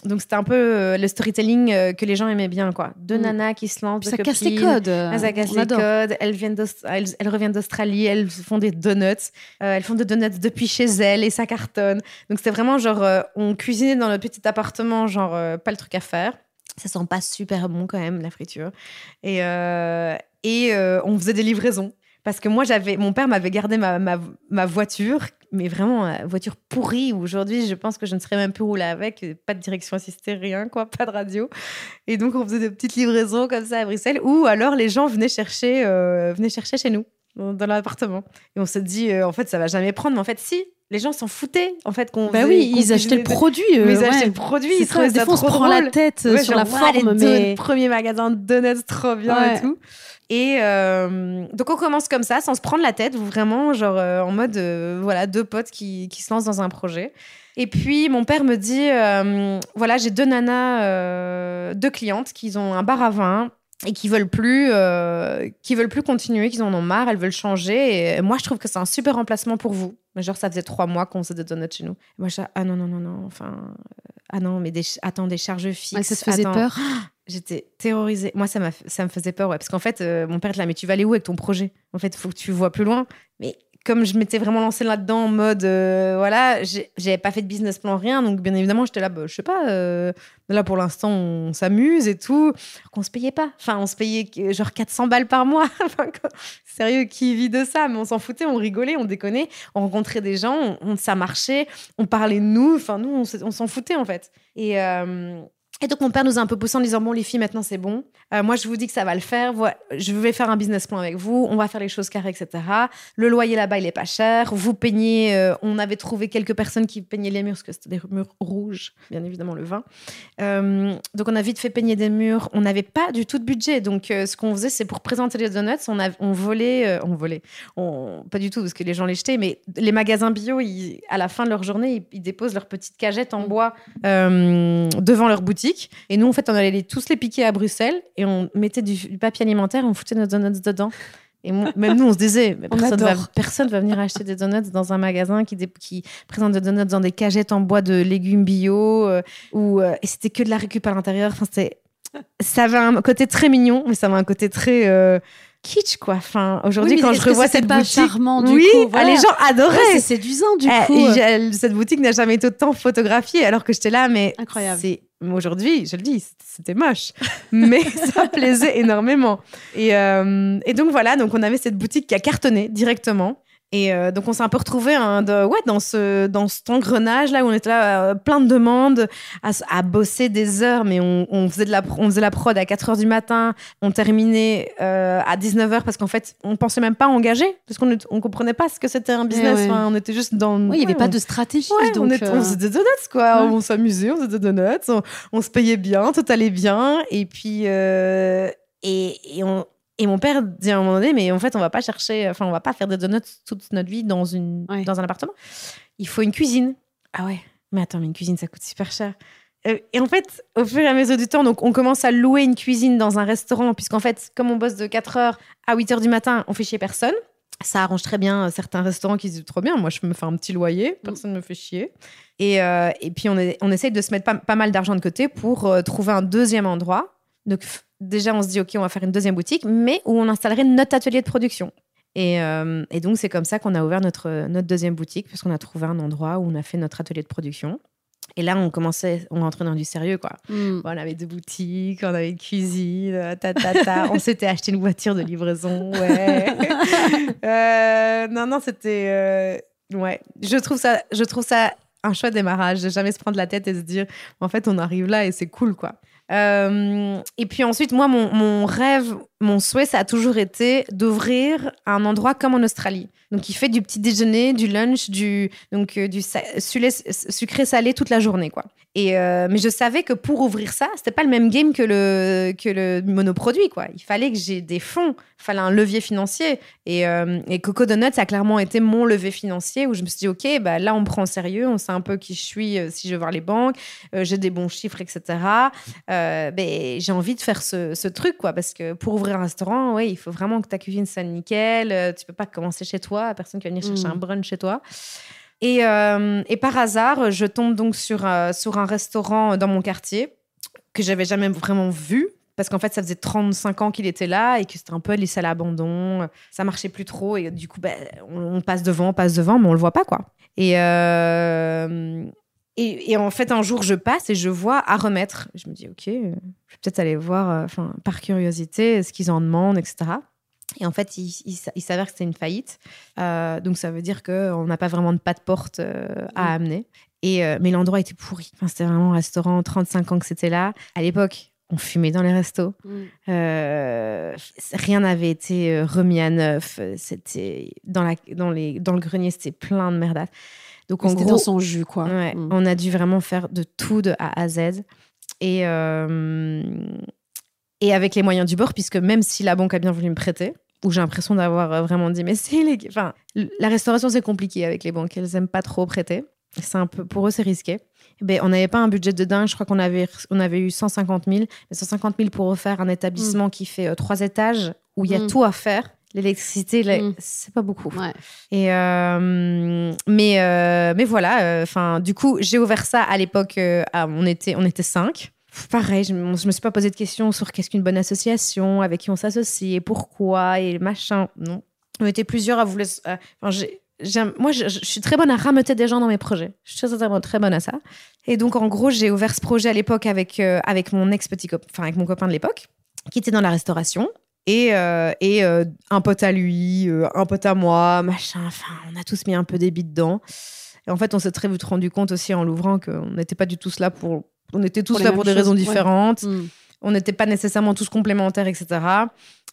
donc, c'était un peu le storytelling que les gens aimaient bien, quoi. Deux mm. nanas qui se lancent. Ça casse les codes. ça casse les codes. Elles, viennent elles, reviennent d'Australie. Elles font des donuts. elles font des donuts depuis chez elles et ça cartonne. Donc, c'était vraiment genre, on cuisinait dans notre petit appartement, genre, pas le truc à faire. Ça sent pas super bon quand même, la friture. Et, euh, et euh, on faisait des livraisons. Parce que moi, j'avais, mon père m'avait gardé ma, ma, voiture, mais vraiment, une voiture pourrie. Aujourd'hui, je pense que je ne serais même plus roulée avec. Pas de direction assistée, rien, quoi, pas de radio. Et donc, on faisait des petites livraisons comme ça à Bruxelles. Ou alors, les gens venaient chercher, euh, venaient chercher chez nous, dans, l'appartement. Et on se dit, en fait, ça va jamais prendre. Mais en fait, si, les gens s'en foutaient en fait qu'on bah oui ils achetaient le produit mais ils achetaient le produit ils ça, des fois on se prend la tête euh, sur la forme mais premier magasin de donuts trop bien et tout. Et euh, donc on commence comme ça sans se prendre la tête vraiment genre euh, en mode voilà deux potes qui, qui, se lancent dans un projet. Et puis mon père me dit voilà j'ai deux nanas deux clientes qui ont un bar à vin et qui veulent plus qui veulent plus continuer qu'ils en ont marre elles veulent changer et moi je trouve que c'est un super remplacement pour vous genre, ça faisait trois mois qu'on faisait des donuts chez nous. Et moi, je ah non, non, non, non, enfin, euh, ah non, mais des, attends, des charges fixes. ça te faisait peur <gasps> J'étais terrorisée. Moi, ça, ça me faisait peur, ouais. Parce qu'en fait, euh, mon père était là, mais tu vas aller où avec ton projet? En fait, il faut que tu vois plus loin. Mais comme je m'étais vraiment lancée là-dedans en mode, euh, voilà, j'avais pas fait de business plan, rien. Donc, bien évidemment, j'étais là, bah, je sais pas, euh, là pour l'instant, on s'amuse et tout. Qu'on se payait pas. Enfin, on se payait genre 400 balles par mois. <laughs> sérieux, qui vit de ça? Mais on s'en foutait, on rigolait, on déconnait, on rencontrait des gens, on, ça marchait, on parlait de nous. Enfin, nous, on s'en foutait en fait. Et. Euh, et donc, mon père nous a un peu poussé en disant Bon, les filles, maintenant, c'est bon. Euh, moi, je vous dis que ça va le faire. Je vais faire un business plan avec vous. On va faire les choses carrées, etc. Le loyer là-bas, il est pas cher. Vous peignez. Euh, on avait trouvé quelques personnes qui peignaient les murs, parce que c'était des murs rouges, bien évidemment, le vin. Euh, donc, on a vite fait peigner des murs. On n'avait pas du tout de budget. Donc, ce qu'on faisait, c'est pour présenter les donuts, on, a, on volait. on volait. Pas du tout, parce que les gens les jetaient, mais les magasins bio, à la fin de leur journée, ils, ils déposent leurs petites cagettes en bois devant leur boutique. Et nous, en fait, on allait tous les piquer à Bruxelles et on mettait du, papier alimentaire, on foutait nos donuts dedans. Et même nous, on se disait, <laughs> personne, va, personne va venir acheter des donuts dans un magasin qui, qui présente des donuts dans des cagettes en bois de légumes bio. Euh, euh, et c'était que de la récup à l'intérieur. Enfin, ça avait un côté très mignon, mais ça avait un côté très. Euh, kitsch quoi. Enfin, aujourd'hui quand je revois cette boutique, charmant du oui, coup, voilà. les gens adoraient. c'est séduisant du eh, coup. cette boutique n'a jamais été autant photographiée alors que j'étais là, mais incroyable. C'est aujourd'hui, je le dis, c'était moche, <laughs> mais ça plaisait énormément. Et, euh, et donc voilà, donc on avait cette boutique qui a cartonné directement. Et euh, donc, on s'est un peu retrouvé hein, ouais, dans, ce, dans cet engrenage là où on était là, euh, plein de demandes, à, bosser des heures, mais on, faisait de la, on faisait la prod à 4 h du matin, on terminait euh, à 19 h parce qu'en fait, on pensait même pas engager, parce qu'on ne comprenait pas ce que c'était un business. on était juste dans. Oui, il n'y avait pas de stratégie. donc, on, faisait des donuts, quoi. On s'amusait, on faisait des donuts, on, se payait bien, tout allait bien. Et puis. et, et on, et mon père dit à un moment donné, mais en fait, on va pas chercher, enfin, on va pas faire des donuts toute notre vie dans, une, dans un appartement. Il faut une cuisine. Ah ouais, mais attends, mais une cuisine, ça coûte super cher. Euh, et en fait, au fur et à mesure du temps, donc on commence à louer une cuisine dans un restaurant, puisqu'en fait, comme on bosse de 4h à 8h du matin, on fait chier personne. Ça arrange très bien certains restaurants qui disent trop bien. Moi, je me fais un petit loyer, personne ne me fait chier. Et, euh, et puis, on, est, on essaye de se mettre pas, pas mal d'argent de côté pour euh, trouver un deuxième endroit. Donc, déjà, on se dit, OK, on va faire une deuxième boutique, mais où on installerait notre atelier de production. Et, et donc, c'est comme ça qu'on a ouvert notre, notre deuxième boutique, parce qu'on a trouvé un endroit où on a fait notre atelier de production. Et là, on commençait, on rentrait dans du sérieux, quoi. Mm. Bon, on avait deux boutiques, on avait une cuisine, euh, ta, ta, ta. on <laughs> s'était acheté une voiture de livraison, ouais. <laughs> Euh, non, non, c'était... euh, ouais, je trouve, ça, je trouve ça un chouette démarrage, de jamais se prendre la tête et se dire, en fait, on arrive là et c'est cool, quoi. Euh, et puis ensuite, moi, mon, rêve, mon souhait, ça a toujours été d'ouvrir un endroit comme en Australie. Donc, il fait du petit déjeuner, du lunch, du, donc, euh, du sucré-salé toute la journée, quoi. Et, euh, mais je savais que pour ouvrir ça, c'était pas le même game que le, que le monoproduit, quoi. Il fallait que j'ai des fonds, il fallait un levier financier. Et, euh, et Coco Donuts, a clairement été mon levier financier où je me suis dit, OK, bah, là, on me prend au sérieux, on sait un peu qui je suis euh, si je veux voir les banques, j'ai des bons chiffres, etc. Euh, ben, j'ai envie de faire ce, ce truc, quoi, parce que pour ouvrir un restaurant, ouais, il faut vraiment que ta cuisine soit nickel. tu peux pas commencer chez toi, personne qui va venir chercher Mm. un brunch chez toi. Et, euh, et par hasard, je tombe donc sur, euh, sur un restaurant dans mon quartier que j'avais jamais vraiment vu. Parce qu'en fait, ça faisait 35 ans qu'il était là et que c'était un peu laissé à l'abandon. Ça marchait plus trop. Et du coup, ben, on, passe devant, on passe devant, mais on le voit pas, quoi. Et, euh, et, et en fait, un jour, je passe et je vois à remettre. Je me dis, OK, euh, je vais peut-être aller voir, euh, enfin, par curiosité, ce qu'ils en demandent, etc. Et en fait, il, il s- il s'avère que c'était une faillite. Euh, donc, ça veut dire qu'on n'a pas vraiment de pas de porte euh, à Mm. amener. Et, euh, mais l'endroit était pourri. Enfin, c'était vraiment un restaurant, 35 ans que c'était là. À l'époque, on fumait dans les restos. Mm. Rien n'avait été remis à neuf. C'était dans, la, dans, les, dans le grenier, c'était plein de merdade. Donc, en C'était gros, dans son jus, quoi. Ouais, Mm. on a dû vraiment faire de tout de A à Z. Et, euh, et avec les moyens du bord, puisque même si la banque a bien voulu me prêter, où j'ai l'impression d'avoir euh, vraiment dit, mais c'est les... Enfin, l- la restauration, c'est compliqué avec les banques. Elles aiment pas trop prêter. C'est un peu, pour eux, c'est risqué. Eh Ben, on n'avait pas un budget de dingue. Je crois qu'on avait, on avait eu 150 000. Mais 150 000 pour refaire un établissement qui fait euh, trois étages, où il y a Mm. tout à faire. L'électricité, Mm. c'est pas beaucoup. Ouais. Et euh, mais euh, mais voilà. Enfin, du coup, j'ai ouvert ça à l'époque. on était on était cinq. Pareil, je, je me suis pas posé de questions sur qu'est-ce qu'une bonne association, avec qui on s'associe, et pourquoi et machin. Non, on était plusieurs à vouloir. euh, enfin, j'ai- moi, je, suis très bonne à rameuter des gens dans mes projets. Je suis très, très, bonne à ça. Et donc, en gros, j'ai ouvert ce projet à l'époque avec euh, avec mon ex petit copain, enfin avec mon copain de l'époque, qui était dans la restauration et, euh, et un pote à lui, un pote à moi, machin. Enfin, on a tous mis un peu des billes dedans. Et en fait, on s'est très vite rendu compte aussi en l'ouvrant qu'on n'était pas du tout là pour. On était tous Pour là pour des choses, raisons ouais. différentes. Mm. On n'était pas nécessairement tous complémentaires, etc.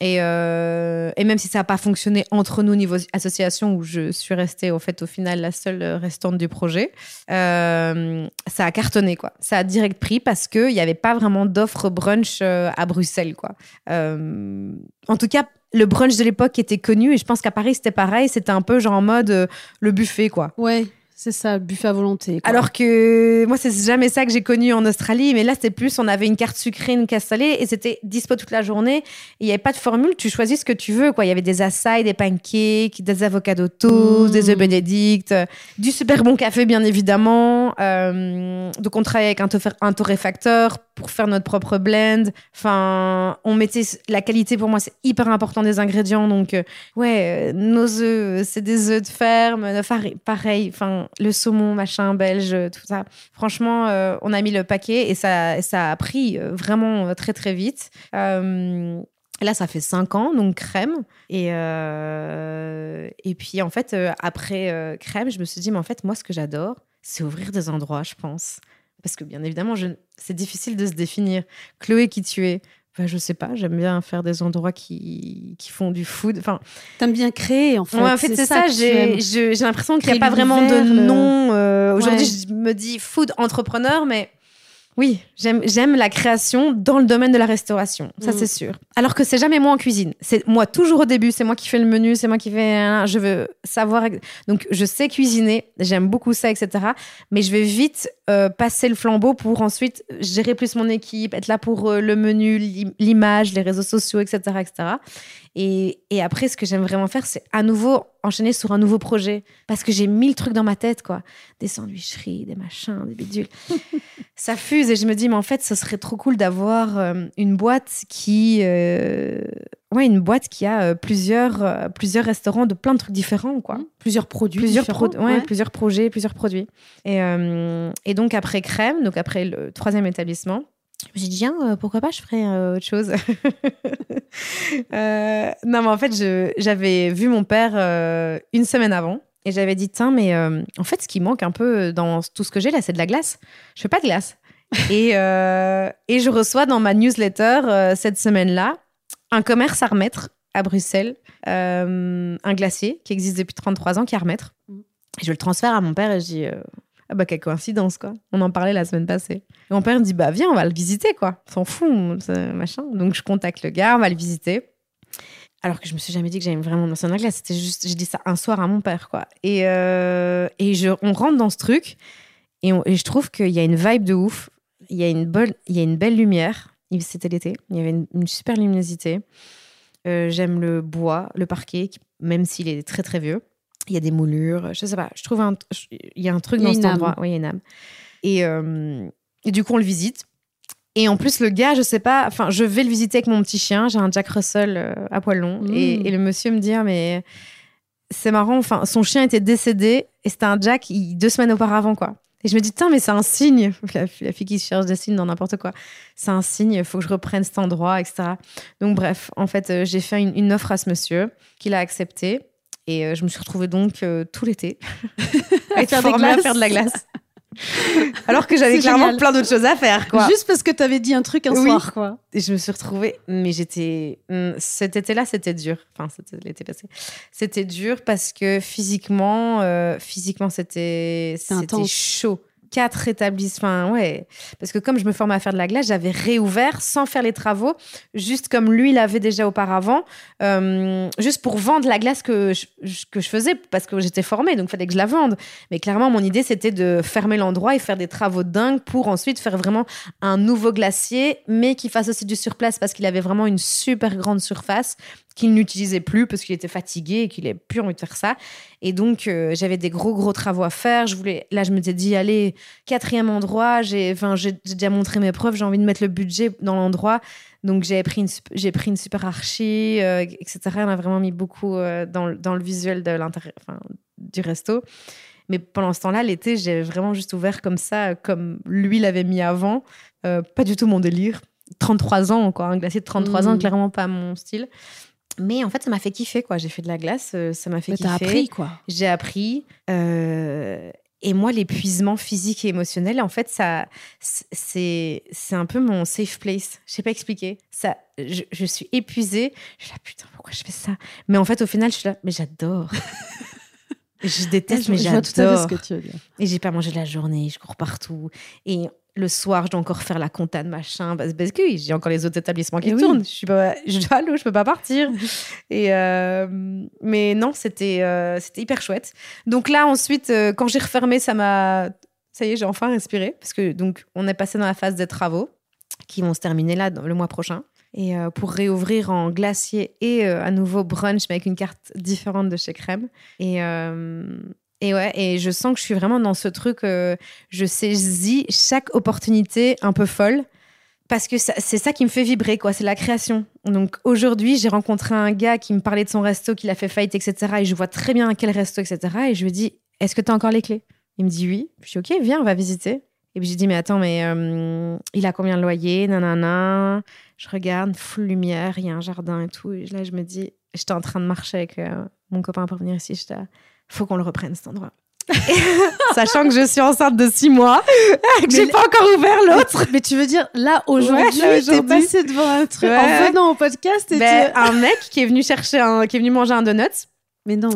Et, euh, et même si ça n'a pas fonctionné entre nous niveau association, où je suis restée au fait au final la seule restante du projet, euh, ça a cartonné quoi. Ça a direct pris parce qu'il n'y avait pas vraiment d'offre brunch euh, à Bruxelles quoi. Euh, en tout cas, le brunch de l'époque était connu et je pense qu'à Paris c'était pareil. C'était un peu genre en mode le buffet quoi. Ouais, c'est ça, buffet à volonté. quoi. Alors que moi, c'est jamais ça que j'ai connu en Australie. Mais là, c'était plus, on avait une carte sucrée, une carte salée, et c'était dispo toute la journée. Il n'y avait pas de formule, tu choisis ce que tu veux. Quoi. Il y avait des açaïs, des pancakes, des avocado toast, des œufs bénédicts, euh, du super bon café, bien évidemment. Euh, donc, on travaillait avec un, torré- un torréfacteur pour faire notre propre blend. Enfin, on mettait la qualité, pour moi, c'est hyper important des ingrédients. Donc, euh, ouais, euh, nos œufs, euh, c'est des œufs de ferme, euh, fari- pareil, enfin, le saumon, machin, belge, euh, tout ça. Franchement, euh, on a mis le paquet et ça, ça a pris euh, vraiment très, très vite. Là, ça fait cinq ans, donc crème. Et, et puis, en fait, après crème, je me suis dit, mais en fait, moi, ce que j'adore, c'est ouvrir des endroits, je pense. Parce que, bien évidemment, je... c'est difficile de se définir. Chloé, qui tu es ben, Je sais pas, j'aime bien faire des endroits qui, qui font du food. Enfin, T'aimes bien créer, en fait. Ouais, en fait, c'est ça. J'ai l'impression qu'il n'y a pas vraiment de le- nom. euh, Aujourd'hui, Ouais. je me dis food entrepreneur, mais oui, j'aime la création dans le domaine de la restauration. Ça, Mm. c'est sûr. Alors que c'est jamais moi en cuisine. C'est moi toujours au début. C'est moi qui fais le menu. C'est moi qui fais. hein, Je veux savoir. Donc, je sais cuisiner. J'aime beaucoup ça, etc. Mais je vais vite euh, passer le flambeau pour ensuite gérer plus mon équipe, être là pour euh, le menu, l'im- l'image, les réseaux sociaux, etc., etc. Et, et après, ce que j'aime vraiment faire, c'est à nouveau enchaîner sur un nouveau projet parce que j'ai mille trucs dans ma tête, quoi. Des sandwicheries, des machins, des bidules. <laughs> ça fuse et je me dis, mais en fait, ce serait trop cool d'avoir euh, une boîte qui. Euh, ouais, une boîte qui a euh, plusieurs, plusieurs restaurants de plein de trucs différents, quoi. Mmh. Plusieurs produits. Plusieurs, ouais, plusieurs projets, plusieurs produits. Et, et donc, après Crème, donc après le troisième établissement, j'ai dit, tiens, pourquoi pas, je ferais autre chose. <laughs> euh, non, mais en fait, j'avais vu mon père une semaine avant et j'avais dit, tiens, mais en fait, ce qui manque un peu dans tout ce que j'ai là, c'est de la glace. Je fais pas de glace. <laughs> et, et je reçois dans ma newsletter cette semaine-là un commerce à remettre à Bruxelles, un glacier qui existe depuis 33 ans, qui est à remettre. Mm. je le transfère à mon père et je dis, ah bah quelle coïncidence quoi. On en parlait la semaine passée. Et mon père me dit bah viens on va le visiter quoi. S'en fout machin. Donc je contacte le gars, on va le visiter. Alors que je me suis jamais dit que j'aimais vraiment dans un glace. C'était juste j'ai dit ça un soir à mon père quoi. Et euh, et je on rentre dans ce truc et, je trouve qu'il y a une vibe de ouf. Il y a une il y a une belle lumière. C'était l'été. Il y avait une, super luminosité. Euh, j'aime le bois, le parquet, même s'il est très très vieux il y a des moulures, je sais pas. Je trouve il y a un truc dans cet endroit. Oui, il y a une âme. Et, euh, et, du coup, on le visite. Et en plus, le gars, je sais pas, enfin, je vais le visiter avec mon petit chien. J'ai un Jack Russell euh, à poil long. Et, mmh. le monsieur me dit, ah, mais c'est marrant, enfin, son chien était décédé et c'était un Jack deux semaines auparavant, quoi. Et je me dis, tiens, mais c'est un signe. <laughs> La, fille qui cherche des signes dans n'importe quoi. C'est un signe, il faut que je reprenne cet endroit, etc. Donc, bref, en fait, euh, j'ai fait une, une, offre à ce monsieur qu'il a accepté. Et euh, je me suis retrouvée donc euh, tout l'été <laughs> à faire, faire de la glace. <laughs> Alors que j'avais clairement plein d'autres choses à faire, quoi. Juste parce que tu avais dit un truc un soir, quoi. Et je me suis retrouvée, mais j'étais. Hmm, cet été-là, c'était dur. Enfin, c'était l'été passé. C'était dur parce que physiquement, euh, physiquement, c'était c'était chaud quatre établissements. Ouais. Parce que comme je me formais à faire de la glace, j'avais réouvert sans faire les travaux, juste comme lui l'avait déjà auparavant, euh, juste pour vendre la glace que je, que je faisais, parce que j'étais formée, donc il fallait que je la vende. Mais clairement, mon idée, c'était de fermer l'endroit et faire des travaux dingues pour ensuite faire vraiment un nouveau glacier, mais qui fasse aussi du surplace, parce qu'il avait vraiment une super grande surface qu'il n'utilisait plus parce qu'il était fatigué et qu'il n'avait plus envie de faire ça. Et donc, euh, j'avais des gros, gros travaux à faire. Je voulais, là, je m'étais dit, allez, quatrième endroit, j'ai, enfin, j'ai déjà montré mes preuves, j'ai envie de mettre le budget dans l'endroit. Donc, j'ai pris une, j'ai pris une super archi, euh, etc. On a vraiment mis beaucoup euh, dans, dans, le visuel de l'intérieur, enfin, du resto. Mais pendant ce temps-là, l'été, j'ai vraiment juste ouvert comme ça, comme lui l'avait mis avant. pas du tout mon délire. 33 ans, quoi. Un glacier de 33 ans, mmh. clairement pas mon style. Mais en fait, ça m'a fait kiffer, quoi. J'ai fait de la glace, euh, ça m'a fait kiffer. T'as appris, quoi. J'ai appris. Euh, et moi, l'épuisement physique et émotionnel, en fait, ça, c'est, c'est un peu mon safe place. Je sais pas expliquer. Ça, je, suis épuisée. Je suis là, putain, pourquoi je fais ça? Mais en fait, au final, je suis là, mais j'adore. <laughs> je déteste, mais j'adore. ce que tu veux dire. Et j'ai pas mangé de la journée, je cours partout. Et le soir, je dois encore faire la compta de machin, parce, que j'ai encore les autres établissements qui eh tournent. Je suis pas, je dois je peux pas partir. <laughs> Et euh, mais non, c'était euh, c'était hyper chouette. Donc là, ensuite, euh, quand j'ai refermé, ça m'a, ça y est, j'ai enfin respiré, parce que donc on est passé dans la phase des travaux qui vont se terminer là le mois prochain. Et pour réouvrir en glacier et à nouveau brunch, mais avec une carte différente de chez Crème. Et et ouais, et je sens que je suis vraiment dans ce truc, euh, je saisis chaque opportunité un peu folle parce que c'est ça qui me fait vibrer, quoi. C'est la création. Donc aujourd'hui, j'ai rencontré un gars qui me parlait de son resto, qu'il a fait faillite, etc. Et je vois très bien quel resto, etc. Et je lui dis, est-ce que tu as encore les clés? Il me dit oui. Je dis, ok, viens, on va visiter. Et puis j'ai dit, mais attends, mais euh, il a combien de loyer Nanana. Je regarde, full lumière, il y a un jardin et tout. Et là, je me dis, j'étais en train de marcher avec euh, mon copain pour venir ici. J'étais faut qu'on le reprenne cet endroit. <laughs> Sachant que je suis enceinte de six mois, <laughs> que j'ai pas encore ouvert l'autre. Mais, tu veux dire, là, aujourd'hui, ouais, t'es passé devant un truc en venant au podcast et ben, Un mec qui est venu chercher un, qui est venu manger un donut. Mais non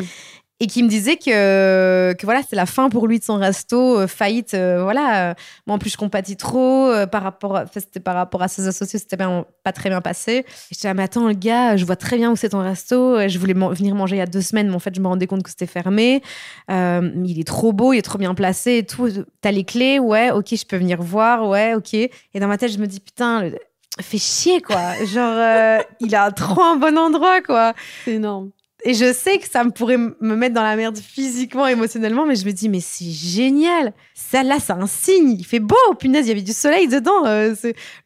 et qui me disait que, que voilà, c'est la fin pour lui de son resto, euh, faillite. Euh, voilà, moi en plus je compatis trop euh, par rapport, c'était par rapport à ses associés, c'était pas très bien passé. Je disais, mais attends, le gars, je vois très bien où c'est ton resto. Je voulais venir manger il y a deux semaines, mais en fait je me rendais compte que c'était fermé. il est trop beau, il est trop bien placé et tout. T'as les clés, ouais, ok, je peux venir voir, ouais, ok. Et dans ma tête, je me dis, putain, fait chier quoi. Genre, il a trop un bon endroit quoi. C'est énorme. Et je sais que ça me pourrait me mettre dans la merde physiquement, émotionnellement, mais je me dis, mais c'est génial. Ça, là, c'est un signe. Il fait beau. Punaise, il y avait du soleil dedans. Euh,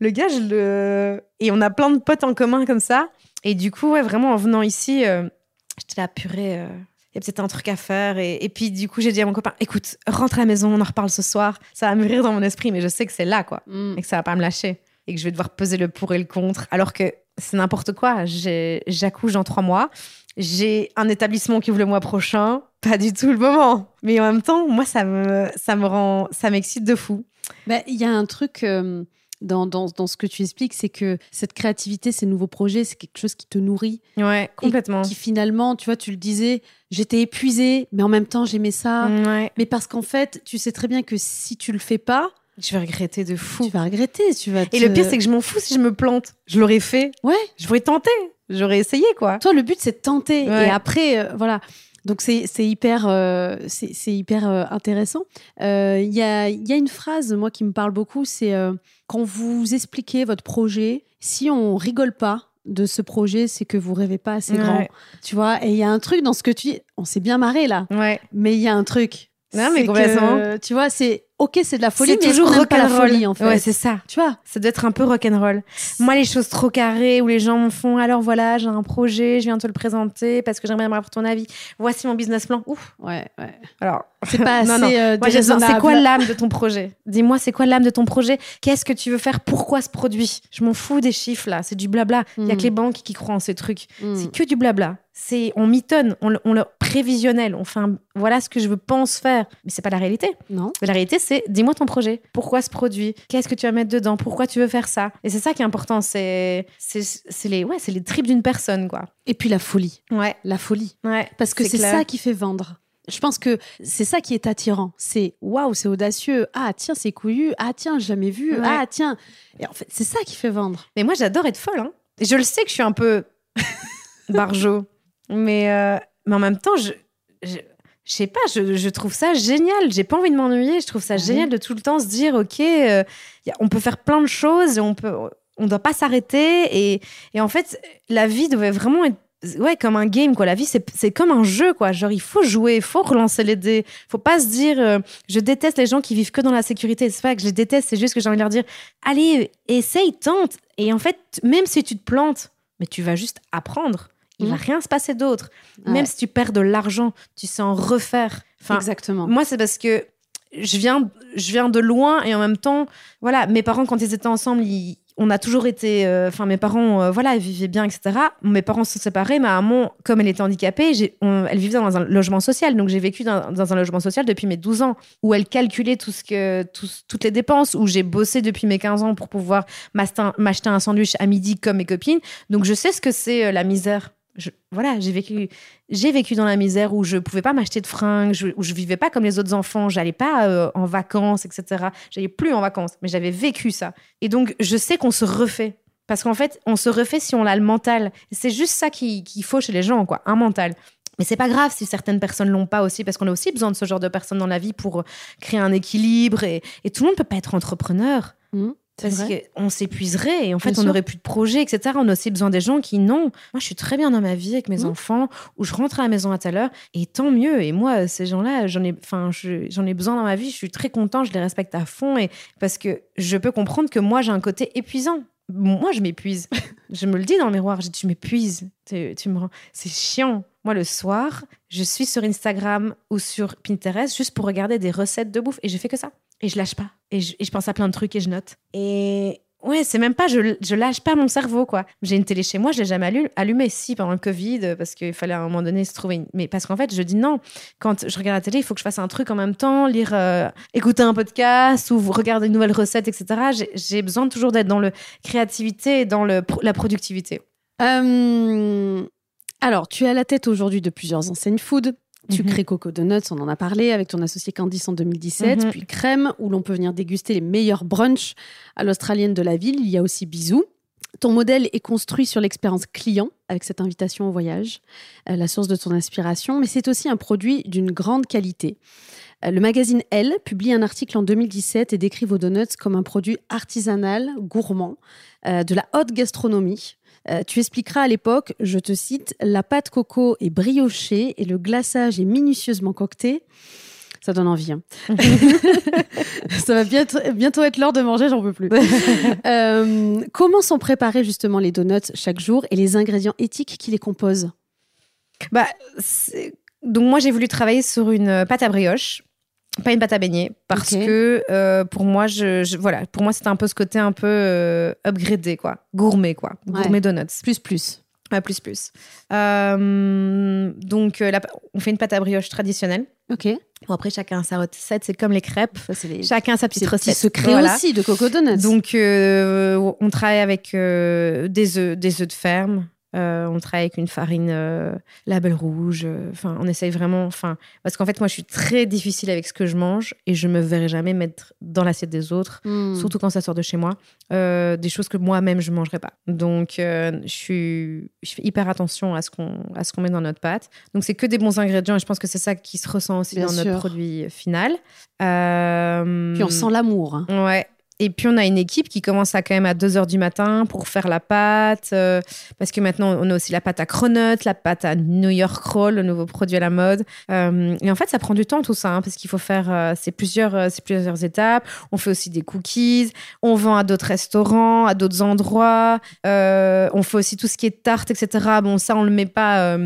le gars, je le. Et on a plein de potes en commun comme ça. Et du coup, ouais, vraiment, en venant ici, euh, j'étais là, purée. Euh, il y a peut-être un truc à faire. Et, et puis, du coup, j'ai dit à mon copain, écoute, rentre à la maison, on en reparle ce soir. Ça va mûrir dans mon esprit, mais je sais que c'est là, quoi. Mm. Et que ça va pas me lâcher. Et que je vais devoir peser le pour et le contre. Alors que c'est n'importe quoi. J'accouche dans trois mois. J'ai un établissement qui ouvre le mois prochain. Pas du tout le moment. Mais en même temps, moi, ça me, ça me rend, ça m'excite de fou. Bah, Il y a un truc euh, dans, dans, dans ce que tu expliques, c'est que cette créativité, ces nouveaux projets, c'est quelque chose qui te nourrit. Ouais, complètement. Qui finalement, tu vois, tu le disais, j'étais épuisée, mais en même temps, j'aimais ça. Ouais. Mais parce qu'en fait, tu sais très bien que si tu le fais pas, Je vais regretter de fou. tu vas regretter. Tu vas Et le pire, c'est que je m'en fous si je me plante. Je l'aurais fait. Ouais. J'aurais tenté. J'aurais essayé, quoi. Toi, le but, c'est de tenter. Ouais. Et après, euh, voilà. Donc, c'est c'est hyper, euh, c'est hyper euh, intéressant. Euh, Il y, a, il y a une phrase, moi, qui me parle beaucoup c'est quand vous expliquez votre projet, si on rigole pas de ce projet, c'est que vous rêvez pas assez grand. Tu vois Et il y a un truc dans ce que tu dis. On s'est bien marré, là. Ouais. Mais il y a un truc. Non, mais complètement. que, tu vois, c'est ok, c'est de la folie, C'est mais toujours toujours pas la folie, en fait. Ouais, c'est ça. tu vois Ça doit être un peu rock'n'roll. Moi, les choses trop carrées où les gens me font alors voilà, j'ai un projet, je viens te le présenter parce que j'aimerais avoir ton avis. Voici mon business plan. Ouf. Ouais, ouais. Alors, C'est pas <laughs> assez Non, non. euh, c'est quoi l'âme de ton projet? Dis-moi, c'est quoi l'âme de ton projet? Qu'est-ce que tu veux faire? Pourquoi ce produit? Je m'en fous des chiffres là, c'est du blabla. Il y a Mm. que les banques qui croient en ces trucs. Mm. C'est que du blabla. C'est on mitonne, on le, on le prévisionnel, on fait un, voilà ce que je pense faire, mais c'est pas la réalité. Non. Mais la réalité, c'est dis-moi ton projet. Pourquoi ce produit? Qu'est-ce que tu vas mettre dedans? Pourquoi tu veux faire ça? Et c'est ça qui est important. C'est les ouais, c'est les tripes d'une personne quoi. Et puis la folie. Ouais, La folie. ouais. Parce que C'est ça qui fait vendre. Je pense que c'est ça qui est attirant. C'est waouh, c'est audacieux. Ah tiens, c'est couillu. Ah tiens, jamais vu. Ouais. Ah tiens. Et en fait, c'est ça qui fait vendre. Mais moi, j'adore être folle. Hein. Et Je le sais que je suis un peu <laughs> barjo. Mais, euh, mais en même temps, je, je, je sais pas, je, je trouve ça génial. J'ai pas envie de m'ennuyer. Je trouve ça Ouais. génial de tout le temps se dire, OK, euh, a- on peut faire plein de choses on peut, on doit pas s'arrêter. Et, et en fait, la vie devait vraiment être ouais comme un game quoi la vie c'est c'est comme un jeu quoi genre il faut jouer il faut relancer les dés faut pas se dire euh, je déteste les gens qui vivent que dans la sécurité c'est pas que je les déteste c'est juste que j'ai envie de leur dire allez essaye tente et en fait même si tu te plantes mais tu vas juste apprendre il va Mhm. rien se passer d'autre Ouais. même si tu perds de l'argent tu sais en refaire enfin Exactement. moi, c'est parce que je viens, je viens de loin et en même temps, voilà, mes parents, quand ils étaient ensemble, ils- on a toujours été. euh, Enfin, mes parents, euh, voilà, ils vivaient bien, etc. Mes parents se sont séparés. Ma maman, comme elle était handicapée, on- elle vivait dans un logement social. Donc, j'ai vécu dans, dans un logement social depuis mes 12 ans, où elle calculait tout ce que, tout- toutes les dépenses, où j'ai bossé depuis mes 15 ans pour pouvoir m'acheter m'acheter un sandwich à midi comme mes copines. Donc, je sais ce que c'est euh, la misère. Voilà, j'ai vécu, j'ai vécu dans la misère où je pouvais pas m'acheter de fringues, où je vivais pas comme les autres enfants, j'allais pas euh, en vacances, etc. J'allais plus en vacances, mais j'avais vécu ça. Et donc, je sais qu'on se refait. Parce qu'en fait, on se refait si on a le mental. C'est juste ça qui- qu'il faut chez les gens, quoi, un mental. Mais c'est pas grave si certaines personnes l'ont pas aussi, parce qu'on a aussi besoin de ce genre de personnes dans la vie pour euh, créer un équilibre. Et, et tout le monde peut pas être entrepreneur. C'est Parce qu'on s'épuiserait et en fait, Bien on n'aurait plus de projets, etc. On a aussi besoin des gens qui, non, moi, je suis très bien dans ma vie avec mes Mhm. enfants, où je rentre à la maison à telle heure, et tant mieux. Et moi, ces gens-là, j'en ai, enfin, je- j'en ai besoin dans ma vie, je suis très content, je les respecte à fond, et parce que je peux comprendre que moi, j'ai un côté épuisant. Moi, je m'épuise. je me le dis dans le miroir, je dis, tu m'épuises, tu, tu me rends... C'est chiant. Moi, le soir, je suis sur Instagram ou sur Pinterest juste pour regarder des recettes de bouffe, et je fais que ça. Et je lâche pas. Et je, pense à plein de trucs et je note. Et ouais, c'est même pas, je, je lâche pas mon cerveau, quoi. J'ai une télé chez moi, je l'ai jamais allu- allumée, si, pendant le Covid, parce qu'il fallait à un moment donné se trouver une... Mais parce qu'en fait, je dis non. Quand je regarde la télé, il faut que je fasse un truc en même temps, lire, euh, écouter un podcast ou regarder une nouvelle recette, etc. J'ai- besoin toujours d'être dans le créativité et dans le, la productivité. Euh, alors, tu à la tête aujourd'hui de plusieurs enseignes food. Tu Mhm. crées Coco Donuts, on en a parlé, avec ton associé Candice en 2017. Mhm. Puis Crème, où l'on peut venir déguster les meilleurs brunchs à l'australienne de la ville. Il y a aussi Bisous. Ton modèle est construit sur l'expérience client, avec cette invitation au voyage, euh, la source de ton inspiration, mais c'est aussi un produit d'une grande qualité. Euh, Le magazine Elle publie un article en 2017 et décrit vos donuts comme un produit artisanal, gourmand, euh, de la haute gastronomie. Euh, tu expliqueras à l'époque, je te cite, la pâte coco est briochée et le glaçage est minutieusement cocté. Ça donne envie. Hein. <laughs> ça va bientôt, bientôt être l'heure de manger, j'en peux plus. <laughs> Euh, comment sont préparés justement les donuts chaque jour et les ingrédients éthiques qui les composent? Bah, Donc moi j'ai voulu travailler sur une pâte à brioche pas une pâte à baigner parce que euh, pour moi je, voilà pour moi c'était un peu ce côté un peu euh, upgradé quoi. Gourmet quoi. Gourmet donuts. Plus plus. Ouais, plus plus. Euh, donc on fait une pâte à brioche traditionnelle. Ok. Bon après chacun a sa recette. C'est comme les crêpes. Les... chacun a sa petite recette. secret aussi de coco donuts. Donc on travaille avec des œufs des œufs de ferme euh, on travaille avec une farine euh, label rouge. Euh, enfin, on essaye vraiment. Enfin, parce qu'en fait, moi, je suis très difficile avec ce que je mange et je me verrai jamais mettre dans l'assiette des autres, hmm. surtout quand ça sort de chez moi, des choses que moi-même je mangerais pas. Donc, je suis, je fais hyper attention à ce qu'on à ce qu'on met dans notre pâte. Donc, c'est que des bons ingrédients et je pense que c'est ça qui se ressent aussi dans notre produit final. Puis on sent l'amour. Hein. Ouais. Et puis on a une équipe qui commence à quand même à 2 heures du matin pour faire la pâte, euh, parce que maintenant on a aussi la pâte à cronut, la pâte à New York Roll, le nouveau produit à la mode. Euh, et en fait ça prend du temps tout ça, hein, parce qu'il faut faire euh, c'est plusieurs, c'est plusieurs étapes. On fait aussi des cookies, on vend à d'autres restaurants, à d'autres endroits. on fait aussi tout ce qui est tarte, etc. Bon ça on le met pas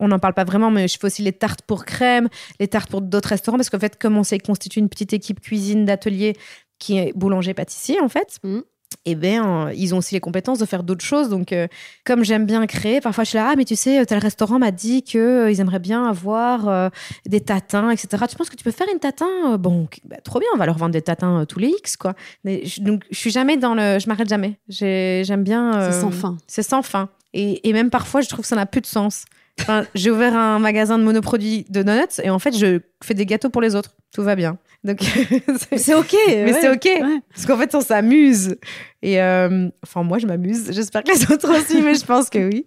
on n'en parle pas vraiment, mais je fais aussi les tartes pour crème, les tartes pour d'autres restaurants, parce qu'en fait, comme on s'est constitué une petite équipe cuisine d'atelier qui est boulanger-pâtissier en fait. Mm. Et eh bien, ils ont aussi les compétences de faire d'autres choses. Donc, euh, comme j'aime bien créer, parfois je suis là, ah, mais tu sais, tel restaurant m'a dit qu'ils euh, ils aimeraient bien avoir euh, des tatins, etc. Tu penses que tu peux faire une tatin? Bon, bah, trop bien, on va leur vendre des tatins tous les X, quoi. Mais, je, donc, je suis jamais dans le. Je m'arrête jamais. J'aime bien. c'est sans fin. C'est sans fin. Et, et, même parfois, je trouve que ça n'a plus de sens. Enfin, j'ai ouvert un magasin de monoproduits de donuts et en fait, je fais des gâteaux pour les autres. Tout va bien. Donc <laughs> c'est ok. Mais c'est ok parce qu'en fait on s'amuse et euh, enfin moi je m'amuse. J'espère que les autres aussi, mais je pense que oui.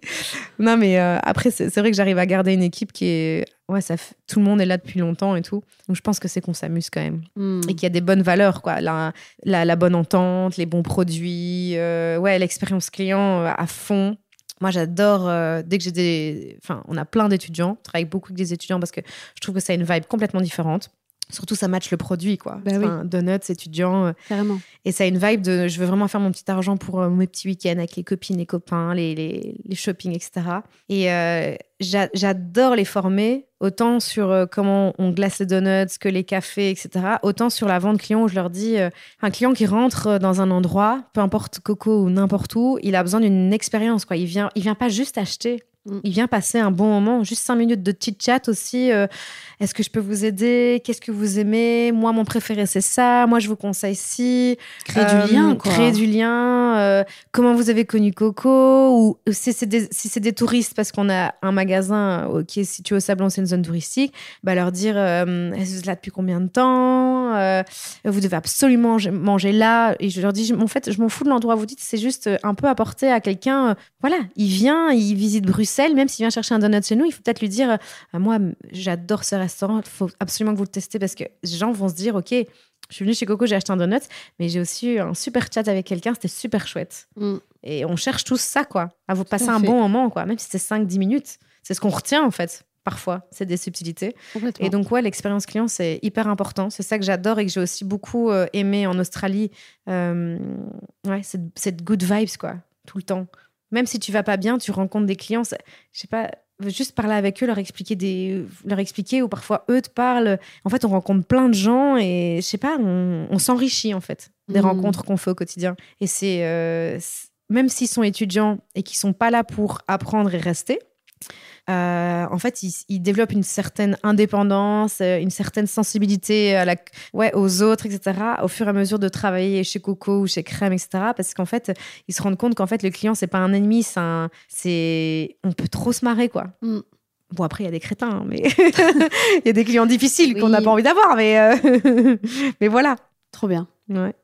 Non mais euh, après c'est vrai que j'arrive à garder une équipe qui est ouais ça tout le monde est là depuis longtemps et tout. Donc je pense que c'est qu'on s'amuse quand même hmm. et qu'il y a des bonnes valeurs quoi. La, la, bonne entente, les bons produits, euh, ouais l'expérience client à fond. Moi, j'adore dès que j'ai des. Enfin, on a plein d'étudiants. Je travaille beaucoup avec des étudiants parce que je trouve que ça a une vibe complètement différente. Surtout, ça match le produit, quoi. Bah enfin, Donuts, étudiants. Euh, Carrément. Et ça a une vibe de je veux vraiment faire mon petit argent pour euh, mes petits week-ends avec les copines, les copains, les, les, les shopping, etc. Et euh, j'adore les former, autant sur comment on glace les donuts que les cafés, etc. Autant sur la vente client où je leur dis un client qui rentre dans un endroit, peu importe Coco ou n'importe où, il a besoin d'une expérience, quoi. Il vient, il vient pas juste acheter. Mm. Il vient passer un bon moment, juste cinq minutes de petit chat aussi. Euh, est-ce que je peux vous aider? Qu'est-ce que vous aimez? Moi, mon préféré, c'est ça. Moi, je vous conseille ci. Créer du lien, euh, quoi. Créer du lien. Euh, comment vous avez connu Coco? Ou si c'est des, si des, touristes, parce qu'on a un magasin qui est situé au Sablon, c'est une zone touristique, bah leur dire est-ce que vous êtes là depuis combien de temps? Vous devez absolument manger là. Et je leur dis en fait, je m'en fous de l'endroit. Vous dites, c'est juste un peu apporter à quelqu'un. voilà, il vient, il visite Bruxelles même s'il vient chercher un donut chez nous, il faut peut-être lui dire euh, Moi, j'adore ce restaurant, il faut absolument que vous le testez parce que les gens vont se dire Ok, je suis venue chez Coco, j'ai acheté un donut, mais j'ai aussi eu un super chat avec quelqu'un, c'était super chouette. Mm. Et on cherche tous ça, quoi, à vous passer un bon moment, quoi, même si c'est 5-10 minutes. C'est ce qu'on retient, en fait parfois, c'est des subtilités. Et donc, ouais, l'expérience client, c'est hyper important. C'est ça que j'adore et que j'ai aussi beaucoup euh, aimé en Australie. Euh, ouais, cette good vibes, quoi, tout le temps. Même si tu vas pas bien, tu rencontres des clients, je sais pas, juste parler avec eux, leur expliquer des, leur expliquer ou parfois eux te parlent. En fait, on rencontre plein de gens et je sais pas, on, s'enrichit en fait des mmh. rencontres qu'on fait au quotidien. Et c'est euh, même s'ils sont étudiants et qu'ils sont pas là pour apprendre et rester, euh, en fait, il, développe une certaine indépendance, euh, une certaine sensibilité à la, ouais, aux autres, etc., au fur et à mesure de travailler chez Coco ou chez Crème, etc., parce qu'en fait, ils se rendent compte qu'en fait, le client, c'est pas un ennemi, c'est on peut trop se marrer, quoi. Mm. Bon, après, il y a des crétins, hein, mais <laughs> il y a des clients difficiles qu'on n'a pas envie d'avoir, mais, euh, <laughs> mais voilà. Trop bien. Ouais.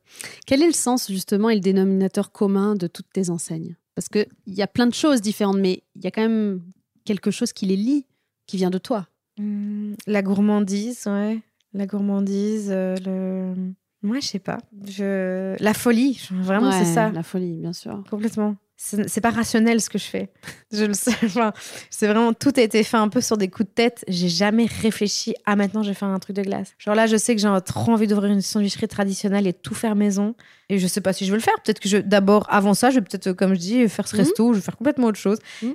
Quel est le sens, justement, et le dénominateur commun de toutes tes enseignes? Parce qu'il y a plein de choses différentes, mais il y a quand même quelque chose qui les lie, qui vient de toi. Mmh, la gourmandise, ouais. La gourmandise, euh, le. Moi, je sais pas. Je... La folie, vraiment, c'est ça. La folie, bien sûr. Complètement. c'est pas rationnel ce que je fais. <laughs> Je le sais. Enfin, c'est vraiment tout a été fait un peu sur des coups de tête. J'ai jamais réfléchi. à maintenant, je vais faire un truc de glace. Genre là, je sais que j'ai trop envie d'ouvrir une sandwicherie traditionnelle et tout faire maison. Et je sais pas si je veux le faire. Peut-être que je, d'abord, avant ça, je vais peut-être, comme je dis, faire ce mhm. resto. Je vais faire complètement autre chose. Mhm.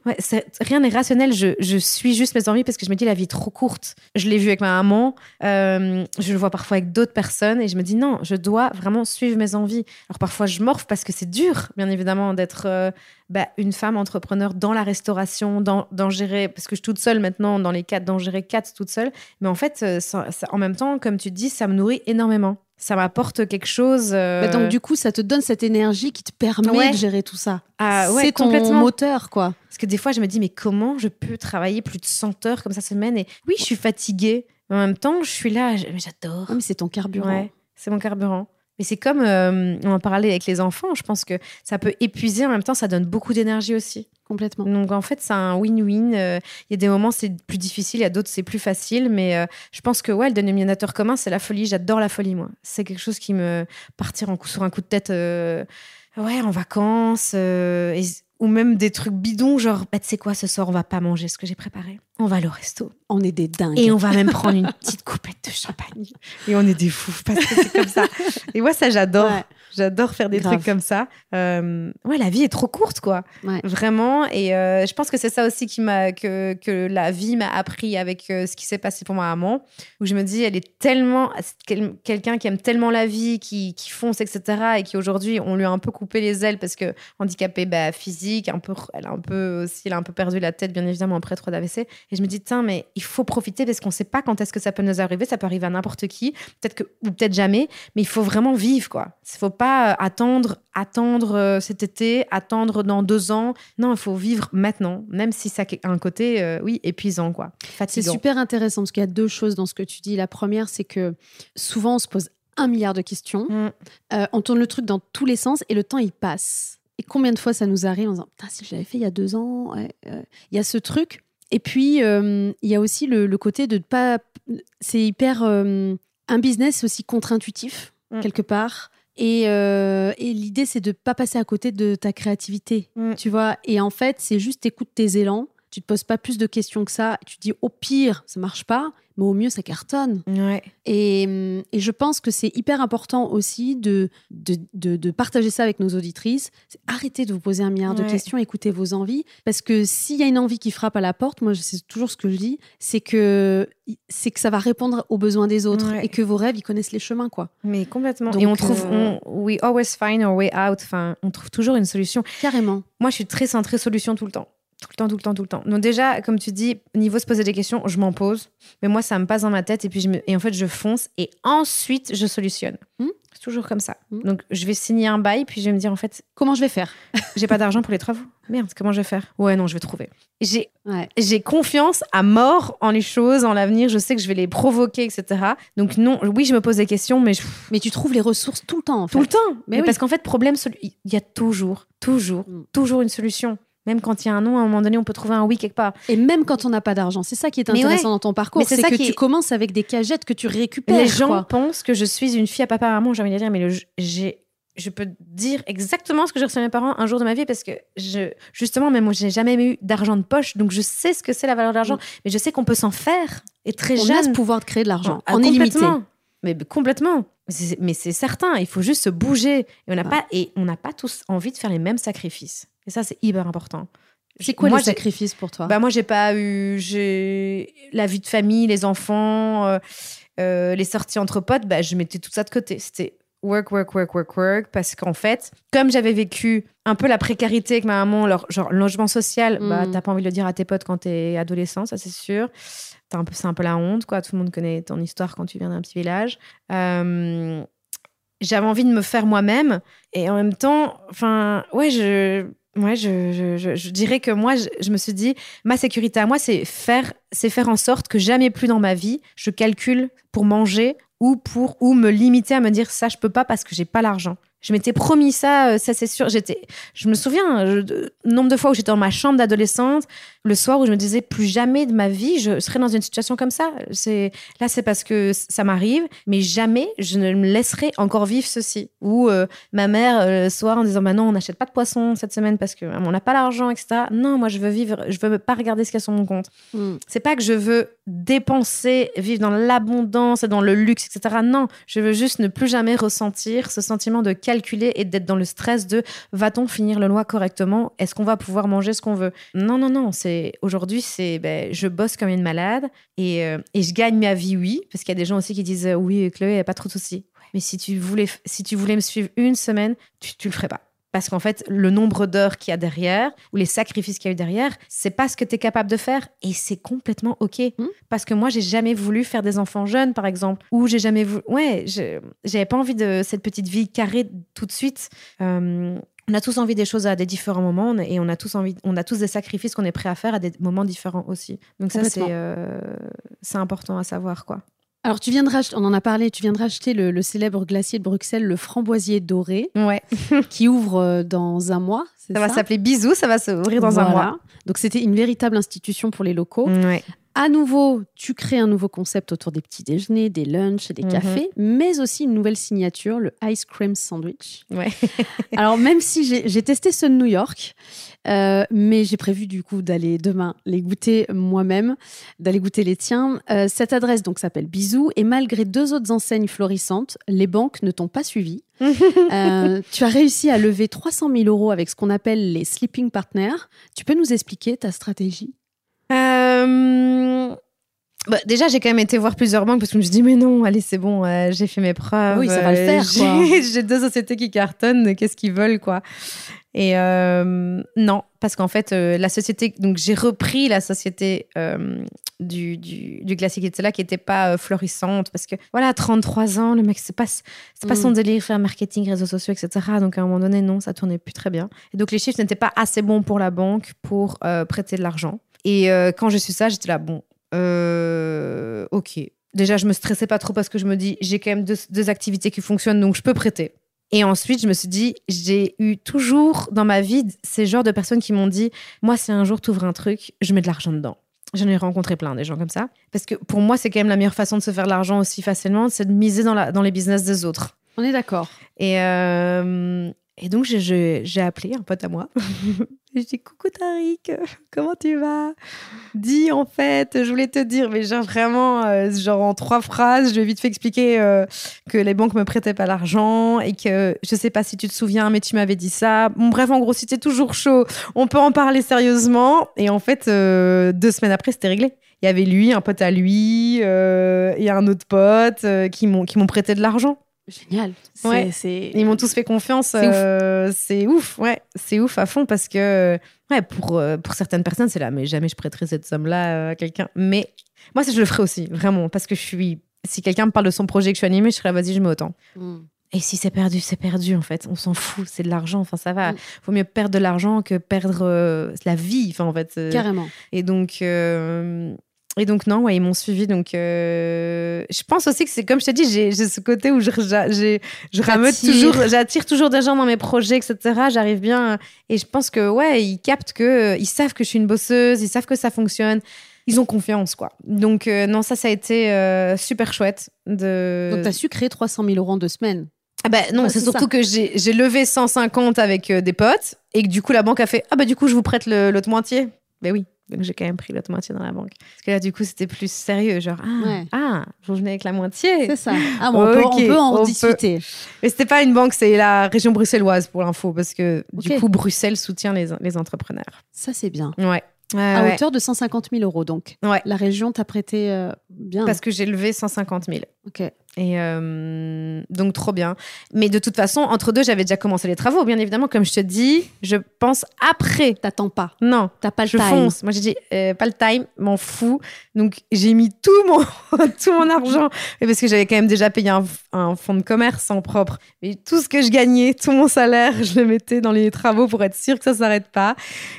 rien n'est rationnel. Je, je, suis juste mes envies parce que je me dis la vie est trop courte. Je l'ai vu avec ma maman. Euh, je le vois parfois avec d'autres personnes et je me dis non, je dois vraiment suivre mes envies. Alors parfois, je morfe parce que c'est dur, bien évidemment, d'être euh, bah, une femme entrepreneur dans la restauration, d'en gérer, parce que je suis toute seule maintenant dans les quatre, d'en gérer quatre toute seule. Mais en fait, euh, en même temps, comme tu dis, ça me nourrit énormément ça m'apporte quelque chose. Euh, bah, donc du coup, ça te donne cette énergie qui te permet de gérer tout ça. Ah, ouais, c'est ton moteur, quoi. Parce que des fois, je me dis, mais comment je peux travailler plus de 100 heures comme ça semaine Et oui, je suis fatiguée. Mais en même temps, je suis là, j'adore. mais c'est ton carburant. c'est mon carburant. Mais c'est comme, euh, on en parlait avec les enfants, je pense que ça peut épuiser, en même temps, ça donne beaucoup d'énergie aussi. Complètement. Donc en fait, c'est un win-win. Euh, il y a des moments, c'est plus difficile, il y a d'autres, c'est plus facile. Mais euh, je pense que ouais, le dénominateur commun, c'est la folie. J'adore la folie, moi. C'est quelque chose qui me partir en coup, sur un coup de tête, ouais, en vacances. Et ou même des trucs bidons, genre, bah, tu sais quoi, ce soir, on va pas manger ce que j'ai préparé. On va aller au resto. On est des dingues. Et on va même prendre une petite coupette de champagne. <laughs> Et on est des fous parce que c'est comme ça. Et moi, ça, j'adore. J'adore faire des trucs comme ça. Euh, ouais, la vie est trop courte, quoi. Vraiment. Et euh, je pense que c'est ça aussi qui m'a que, que la vie m'a appris avec euh, ce qui s'est passé pour ma maman, où je me dis, elle est tellement quelqu'un qui aime tellement la vie, qui, qui fonce, etc. Et qui aujourd'hui, on lui a un peu coupé les ailes parce que handicapée bah, physique un peu, elle a un peu aussi, elle a un peu perdu la tête, bien évidemment, après trois d'AVC. Et je me dis, tiens, mais il faut profiter parce qu'on ne sait pas quand est-ce que ça peut nous arriver. Ça peut arriver à n'importe qui, peut-être que, ou peut-être jamais, mais il faut vraiment vivre, quoi. Il faut pas euh, attendre, attendre euh, cet été, attendre dans deux ans. Non, il faut vivre maintenant, même si ça a un côté, euh, oui, épuisant, quoi. C'est super intéressant parce qu'il y a deux choses dans ce que tu dis. La première, c'est que souvent, on se pose un milliard de questions. Mm. on tourne le truc dans tous les sens et le temps, il passe. Et combien de fois ça nous arrive en disant Putain, si je l'avais fait il y a deux ans, il y a ce truc. Et puis, il y a aussi le, côté de ne pas. C'est hyper. Un business aussi contre-intuitif, mm. quelque part. Et, euh, et l'idée, c'est de ne pas passer à côté de ta créativité, mm. tu vois. Et en fait, c'est juste écoute tes élans. Tu te poses pas plus de questions que ça. Tu te dis au pire, ça marche pas mais au mieux, ça cartonne. Ouais. Et, et, je pense que c'est hyper important aussi de, de, de, partager ça avec nos auditrices. Arrêtez de vous poser un milliard de questions, écoutez vos envies. Parce que s'il y a une envie qui frappe à la porte, moi, c'est toujours ce que je dis, c'est que, c'est que ça va répondre aux besoins des autres et que vos rêves, ils connaissent les chemins, quoi. Mais complètement. et on trouve, euh, we always find our way out. Enfin, on trouve toujours une solution. Carrément. Moi, je suis très centrée solution tout le temps. Tout le temps, tout le temps, tout le temps. Donc déjà, comme tu dis, niveau se poser des questions, je m'en pose. Mais moi, ça me passe dans ma tête et puis je et en fait, je fonce et ensuite, je solutionne. Hmm c'est toujours comme ça. Hmm Donc je vais signer un bail puis je vais me dire en fait, comment je vais faire? J'ai pas d'argent pour les travaux. Merde, comment je vais faire? Ouais, non, je vais trouver. J'ai j'ai confiance à mort en les choses, en l'avenir. Je sais que je vais les provoquer, etc. Donc non, oui, je me pose des questions, mais mais tu trouves les ressources tout le temps. En fait. Tout le temps. Mais, parce qu'en fait, problème, il y a toujours, toujours, hmm. toujours une solution. Même quand il y a un non, à un moment donné, on peut trouver un oui quelque part. Et même quand on n'a pas d'argent. C'est ça qui est intéressant dans ton parcours. C'est que tu commences avec des cagettes que tu récupères. Les gens pensent que je suis une fille à papa maman, j'ai envie de dire, mais j'ai je peux dire exactement ce que j'ai reçu de mes parents un jour de ma vie parce que je, justement, même moi, j'ai jamais eu d'argent de poche, donc je sais ce que c'est la valeur de l'argent, mm. mais je sais qu'on peut s'en faire. Et très on jeune. On a ce pouvoir de créer de l'argent. On, est limité. Mais complètement. Mais c'est certain, il faut juste se bouger. Et on n'a pas, et on n'a pas tous envie de faire les mêmes sacrifices. Et ça, c'est hyper important. C'est quoi moi, les sacrifices pour toi? Bah Moi, j'ai pas eu j'ai la vie de famille, les enfants, euh, euh, les sorties entre potes. Bah, je mettais tout ça de côté. C'était work, work, work, work, work. Parce qu'en fait, comme j'avais vécu un peu la précarité avec ma maman, leur, genre logement social, bah, mm. t'as pas envie de le dire à tes potes quand t'es adolescent, ça c'est sûr. Un peu, c'est un peu la honte, quoi. Tout le monde connaît ton histoire quand tu viens d'un petit village. Euh, j'avais envie de me faire moi-même et en même temps, enfin, ouais, je Ouais, je, je, dirais que moi, je, me suis dit, ma sécurité à moi, c'est faire, c'est faire en sorte que jamais plus dans ma vie, je calcule pour manger ou pour ou me limiter à me dire ça, je peux pas parce que j'ai pas l'argent. Je m'étais promis ça, euh, ça c'est sûr. J'étais, je me souviens, nombre de fois où j'étais dans ma chambre d'adolescente, le soir où je me disais plus jamais de ma vie je serais dans une situation comme ça. C'est là, c'est parce que ça m'arrive, mais jamais je ne me laisserai encore vivre ceci. Ou euh, ma mère euh, le soir en disant bah non, on n'achète pas de poisson cette semaine parce que on n'a pas l'argent, etc. Non, moi je veux vivre, je veux pas regarder ce qu'il y a sur mon compte. Mm. C'est pas que je veux dépenser, vivre dans l'abondance et dans le luxe, etc. Non, je veux juste ne plus jamais ressentir ce sentiment de calculer et d'être dans le stress de va-t-on finir le mois correctement? Est-ce qu'on va pouvoir manger ce qu'on veut? Non, non, non. C'est aujourd'hui, c'est ben, je bosse comme une malade et, euh, et je gagne ma vie, oui, parce qu'il y a des gens aussi qui disent oui, Chloé, il a pas trop de soucis. Mais si tu voulais, si tu voulais me suivre une semaine, tu, tu le ferais pas. Parce qu'en fait, le nombre d'heures qu'il y a derrière, ou les sacrifices qu'il y a eu derrière, c'est pas ce que tu es capable de faire. Et c'est complètement OK. Mm. Parce que moi, j'ai jamais voulu faire des enfants jeunes, par exemple. Ou j'ai jamais voulu. Ouais, j'avais pas envie de cette petite vie carrée tout de suite. Euh, on a tous envie des choses à des différents moments et on a tous envie, on a tous des sacrifices qu'on est prêt à faire à des moments différents aussi. Donc ça, c'est euh, c'est important à savoir, quoi. Alors, tu viens de racheter, on en a parlé, tu viens de racheter le, le célèbre glacier de Bruxelles, le framboisier doré, Ouais. <laughs> qui ouvre euh, dans un mois. Ça va s'appeler Bisous, ça va s'ouvrir dans un mois. Donc, c'était une véritable institution pour les locaux. Ouais. À nouveau, tu crées un nouveau concept autour des petits déjeuners, des lunchs, des Mhm. cafés, mais aussi une nouvelle signature, le ice cream sandwich. Ouais. <laughs> Alors, même si j'ai testé ceux de New York, euh, mais j'ai prévu du coup d'aller demain les goûter moi-même, d'aller goûter les tiens. Euh, cette adresse donc s'appelle Bisous et malgré deux autres enseignes florissantes, les banques ne t'ont pas suivi. <laughs> Euh, tu as réussi à lever 300 000 euros avec ce qu'on appelle les sleeping partners. Tu peux nous expliquer ta stratégie? Euh, bah, déjà, j'ai quand même été voir plusieurs banques parce que je me suis dit, mais non, allez, c'est bon, euh, j'ai fait mes preuves. Oui, ça va le euh, faire, <laughs> j'ai- deux sociétés qui cartonnent, qu'est-ce qu'ils veulent, quoi. Et euh, non, parce qu'en fait, la société, donc j'ai repris la société du, du, du glacier qui était là, qui n'était pas florissante, parce que voilà, 33 ans, le mec, c'est pas, c'est pas Mm. son délire, faire marketing, réseaux sociaux, etc. Donc à un moment donné, non, ça tournait plus très bien. Et donc les chiffres n'étaient pas assez bons pour la banque pour prêter de l'argent. Et euh, quand j'ai su ça, j'étais là, bon, euh, ok. Déjà, je me stressais pas trop parce que je me dis, j'ai quand même deux, deux activités qui fonctionnent, donc je peux prêter. Et ensuite, je me suis dit, j'ai eu toujours dans ma vie ces genres de personnes qui m'ont dit, moi, si un jour tu ouvres un truc, je mets de l'argent dedans. J'en ai rencontré plein des gens comme ça. Parce que pour moi, c'est quand même la meilleure façon de se faire de l'argent aussi facilement, c'est de miser dans, la, dans les business des autres. On est d'accord. Et, euh, et donc, j'ai- appelé un pote à moi. <laughs> je dis Coucou Tariq, comment tu vas? Dis en fait, je voulais te dire, mais genre vraiment, euh, genre en trois phrases, je ai vite fait expliquer euh, que les banques me prêtaient pas l'argent et que je sais pas si tu te souviens, mais tu m'avais dit ça. Bref, en gros, t'es toujours chaud, on peut en parler sérieusement. Et en fait, euh, deux semaines après, c'était réglé. Il y avait lui, un pote à lui, et un autre pote qui m'ont prêté de l'argent. Génial. C'est- Ouais. c'est- Ils m'ont tous fait confiance. C'est ouf. euh, ouf. ouais. C'est ouf à fond parce que, ouais, pour, euh, pour certaines personnes, c'est là, mais jamais je prêterai cette somme-là euh, à quelqu'un. Mais moi, ça, je le ferai aussi, vraiment, parce que je suis. Si quelqu'un me parle de son projet que je suis animée, je serai là, vas-y, je mets autant. Mm. Et si c'est perdu, c'est perdu, en fait. On s'en fout, c'est de l'argent. Enfin, ça va. Mm. Vaut mieux perdre de l'argent que perdre euh, la vie, enfin, en fait. euh, Carrément. et donc, euh, et donc non, ouais, ils m'ont suivi. Donc, euh, je pense aussi que c'est comme je t'ai dit, j'ai ce côté où je, je rameute toujours, j'attire toujours des gens dans mes projets, etc. J'arrive bien. Et je pense que, ouais, ils captent que, ils savent que je suis une bosseuse, ils savent que ça fonctionne. Ils ont confiance, quoi. Donc, euh, non, ça, ça a été euh, super chouette. De... Donc, tu as su créer 300 000 euros en deux semaines. Ah bah non, c'est surtout ça. que j'ai levé 150 avec euh, des potes et que du coup la banque a fait ah bah du coup je vous prête l'autre moitié. Ben oui, donc j'ai quand même pris l'autre moitié dans la banque. Parce que là du coup c'était plus sérieux, genre ah, Ouais. ah vous venez avec la moitié. C'est ça. Ah, bon, on, peut, on peut en on peut. discuter. Mais c'était pas une banque, c'est la région bruxelloise pour l'info parce que du coup Bruxelles soutient les, les entrepreneurs. Ça, c'est bien. Ouais. Ouais, à ouais. hauteur de 150 000 euros, donc. Ouais. La région t'a prêté euh, bien. Parce que j'ai levé 150 000. Ok. Et euh, donc, trop bien. Mais de toute façon, entre deux, j'avais déjà commencé les travaux, bien évidemment. Comme je te dis, je pense après. T'attends pas. Non, T'as pas le je time. fonce. Moi, j'ai dit, euh, pas le time, m'en fous. Donc, j'ai mis tout mon, <laughs> tout mon argent. Parce que j'avais quand même déjà payé un, un fonds de commerce en propre. Mais tout ce que je gagnais, tout mon salaire, <laughs> je le mettais dans les travaux pour être sûr que ça s'arrête pas.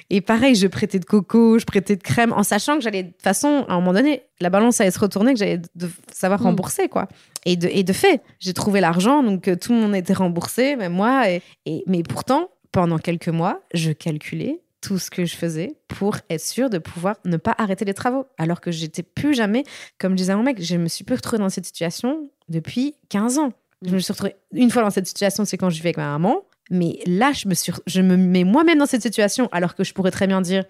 Et pareil, je prêtais de coco, je prêtais de crème, en sachant que j'allais, de toute façon, à un moment donné, la balance allait se retourner, que j'allais de savoir Mm. rembourser, quoi. Et de, et de fait, j'ai trouvé l'argent, donc euh, tout le monde était remboursé, même moi. Et, et- mais pourtant, pendant quelques mois, je calculais tout ce que je faisais pour être sûre de pouvoir ne pas arrêter les travaux. Alors que j'étais plus jamais, comme disait mon mec, je me suis plus retrouvée dans cette situation depuis 15 ans. Je me suis retrouvée une fois dans cette situation, c'est quand je vivais avec ma maman. Mais là, je me, suis, je me mets moi-même dans cette situation, alors que je pourrais très bien dire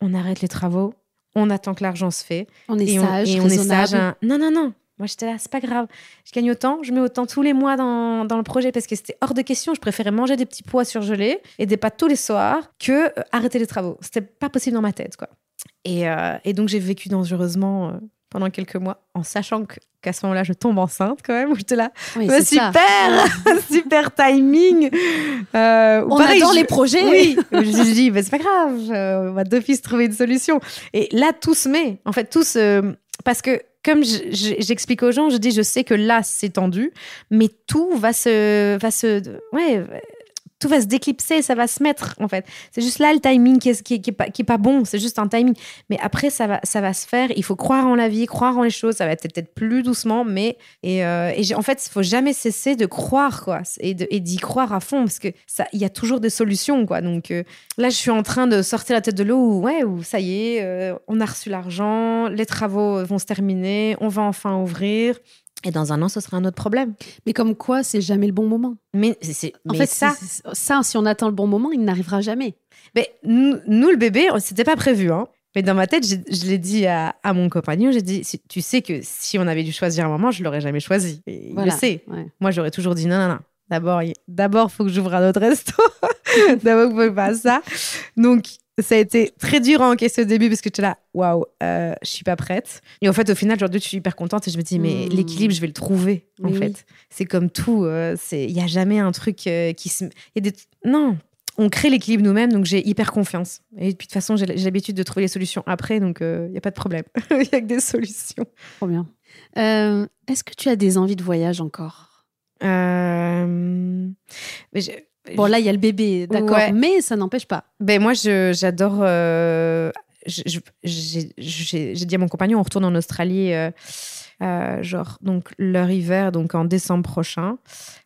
on arrête les travaux, on attend que l'argent se fait. On est et sage, on, et on est sage. hein. Non, non, non. Moi, j'étais là, c'est pas grave. Je gagne autant, je mets autant tous les mois dans, dans le projet parce que c'était hors de question. Je préférais manger des petits pois surgelés et des pâtes tous les soirs que euh, arrêter les travaux. C'était pas possible dans ma tête, quoi. Et, euh, et donc, j'ai vécu dangereusement euh, pendant quelques mois en sachant qu'à ce moment-là, je tombe enceinte quand même. où J'étais là, Oui, super, <laughs> super timing. Euh, On pareil, adore je- les projets. Oui, je me dis, bah, c'est pas grave, on va d'office trouver une solution. Et là, tout se met. En fait, tout se. Parce que, comme je- je- j'explique aux gens, je dis, je sais que là, c'est tendu, mais tout va se. Va se ouais. Tout va se déclipser, ça va se mettre en fait. C'est juste là le timing qui est, qui est- qui pas, pas bon, c'est juste un timing. Mais après, ça va, ça va se faire. Il faut croire en la vie, croire en les choses. Ça va être peut-être plus doucement, mais et, euh, en fait, il faut jamais cesser de croire quoi, et d'y croire à fond parce que ça, il y a toujours des solutions quoi. Donc euh, là, je suis en train de sortir la tête de l'eau où ouais, où ça y est, euh, on a reçu l'argent, les travaux vont se terminer, on va enfin ouvrir. Et dans un an, ce sera un autre problème. Mais comme quoi, c'est jamais le bon moment. Mais c'est- En mais fait, ça. ça, si on attend le bon moment, il n'arrivera jamais. Mais nous, nous, le bébé, c'était pas prévu. Hein. Mais dans ma tête, je l'ai dit à, à mon compagnon, j'ai dit, tu sais que si on avait dû choisir un moment, je l'aurais jamais choisi. Et Il le sait. Ouais. Moi, j'aurais toujours dit non, non, non. D'abord, il d'abord, faut que j'ouvre un autre resto. <laughs> D'abord, il faut fasse ça. Donc, ça a été très dur à encaisser au début parce que j'étais là, waouh, euh, je suis pas prête. Et en fait, au final, aujourd'hui, je suis hyper contente et je me dis, mais Mm. l'équilibre, je vais le trouver, en fait. C'est comme tout. euh, Il y a jamais un truc euh, qui se. y a des... Non, on crée l'équilibre nous-mêmes, donc j'ai hyper confiance. Et puis, de toute façon, j'ai l'habitude de trouver les solutions après, donc il n'y a pas de problème. <laughs> Il y a que des solutions. Trop bien. Euh, Est-ce que tu as des envies de voyage encore? Euh, mais je- Bon, là, il y a le bébé, d'accord, Ouais. mais ça n'empêche pas. Ben moi, j'adore. euh, J'ai dit à mon compagnon, on retourne en Australie, euh, euh, genre donc leur hiver, donc en décembre prochain,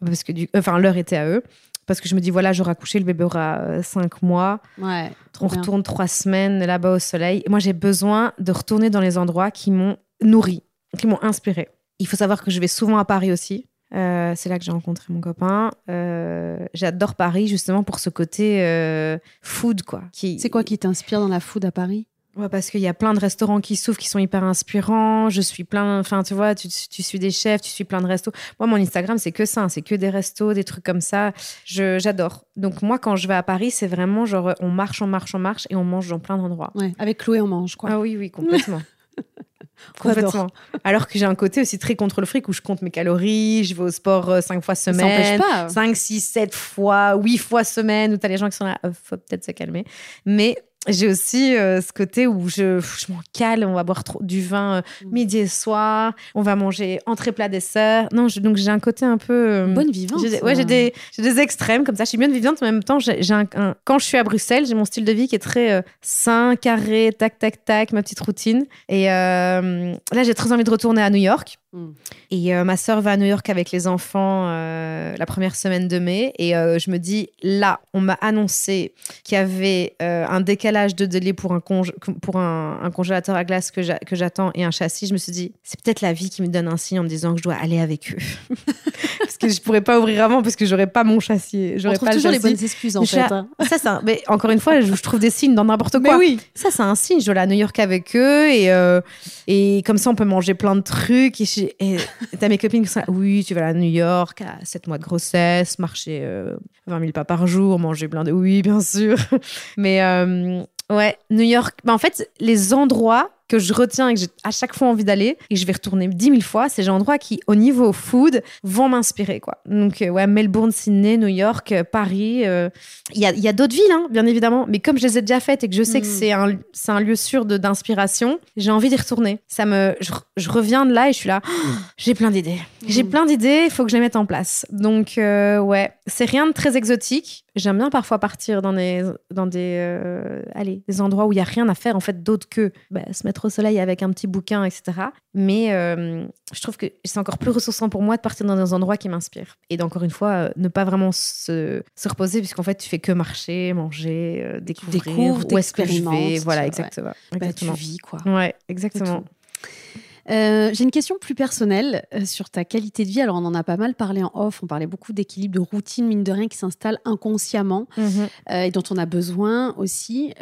parce que du, enfin leur été à eux, parce que je me dis voilà, j'aurai accouché, le bébé aura euh, cinq mois, Ouais, on bien. retourne trois semaines là-bas au soleil. Et moi, j'ai besoin de retourner dans les endroits qui m'ont nourri, qui m'ont inspiré. Il faut savoir que je vais souvent à Paris aussi. Euh, c'est là que j'ai rencontré mon copain. Euh, J'adore Paris justement pour ce côté euh, food quoi. Qui... C'est quoi qui t'inspire dans la food à Paris? Ouais, parce qu'il y a plein de restaurants qui s'ouvrent, qui sont hyper inspirants. Je suis plein, enfin, tu vois, tu, tu suis des chefs, tu suis plein de restos. Moi, mon Instagram, c'est que ça, hein, c'est que des restos, des trucs comme ça. J'adore. Donc, moi, quand je vais à Paris, c'est vraiment genre, on marche, on marche, on marche et on mange dans plein d'endroits. Ouais, avec Chloé, on mange, quoi. Ah oui, oui, complètement. <laughs> Complètement. Alors que j'ai un côté aussi très contre le fric où je compte mes calories, je vais au sport euh, cinq fois semaine. pas. 5, 6, 7 fois, 8 fois semaine, où tu as les gens qui sont là, euh, faut peut-être se calmer. Mais j'ai aussi euh, ce côté où je, je m'en cale, on va boire trop, du vin euh, Mm. midi et soir, on va manger entrée, plat, dessert. Non, je- donc j'ai un côté un peu... euh, Bonne vivante. j'ai ouais, j'ai des, j'ai des extrêmes comme ça. Je suis bien vivante, mais en même temps, j'ai j'ai un, un- quand je suis à Bruxelles, j'ai mon style de vie qui est très sain, carré, tac, tac, tac, ma petite routine. Et là, j'ai très envie de retourner à New York. Mm. Et euh, ma sœur va à New York avec les enfants euh, la première semaine de mai. Et euh, je me dis, là, on m'a annoncé qu'il y avait un décalage de délai pour un, conge- pour un, un congélateur à glace que j'a- que j'attends et un châssis. Je me suis dit, c'est peut-être la vie qui me donne un signe en me disant que je dois aller avec eux. <laughs> parce que je pourrais pas ouvrir avant parce que j'aurais pas mon châssis. On trouve pas le toujours les bonnes excuses, en fait. hein. Ça, un- mais encore une fois, je, je trouve des signes dans n'importe quoi. oui. Ça, c'est un signe. Je dois aller à New York avec eux et, et comme ça, on peut manger plein de trucs. Et, je- et t'as mes copines qui sont là, oui, tu vas à New York à 7 mois de grossesse, marcher euh, 20 000 pas par jour, manger plein de. Oui, bien sûr. <laughs> Mais euh, ouais, New York. bah, en fait, les endroits que je retiens et que j'ai à chaque fois envie d'aller et je vais retourner 10 000 fois, c'est des endroits qui, au niveau food, vont m'inspirer. quoi. Donc, euh, ouais, Melbourne, Sydney, New York, euh, Paris. euh, Il y a, y a d'autres villes, hein, bien évidemment, mais comme je les ai déjà faites et que je sais que Mhm. c'est un, c'est un lieu sûr de- d'inspiration, j'ai envie d'y retourner. Ça me, je, je reviens de là et je suis là, j'ai plein d'idées. J'ai Mhm. plein d'idées, il faut que je les mette en place. Donc, euh, ouais, c'est rien de très exotique. J'aime bien parfois partir dans des, dans des, euh, allez, des endroits où il y a rien à faire en fait d'autre que bah, se mettre au soleil avec un petit bouquin, etc. Mais euh, je trouve que c'est encore plus ressourçant pour moi de partir dans des endroits qui m'inspirent. Et d'encore une fois, euh, ne pas vraiment se, se reposer puisqu'en fait, tu fais que marcher, manger, découvrir, Découvre, où est-ce que je vais. Voilà, ouais. exactement. Bah, tu exactement. vis, quoi. Ouais, exactement. Euh, J'ai une question plus personnelle euh, sur ta qualité de vie. Alors, on en a pas mal parlé en off. On parlait beaucoup d'équilibre, de routine, mine de rien, qui s'installe inconsciemment Mhm. euh, et dont on a besoin aussi.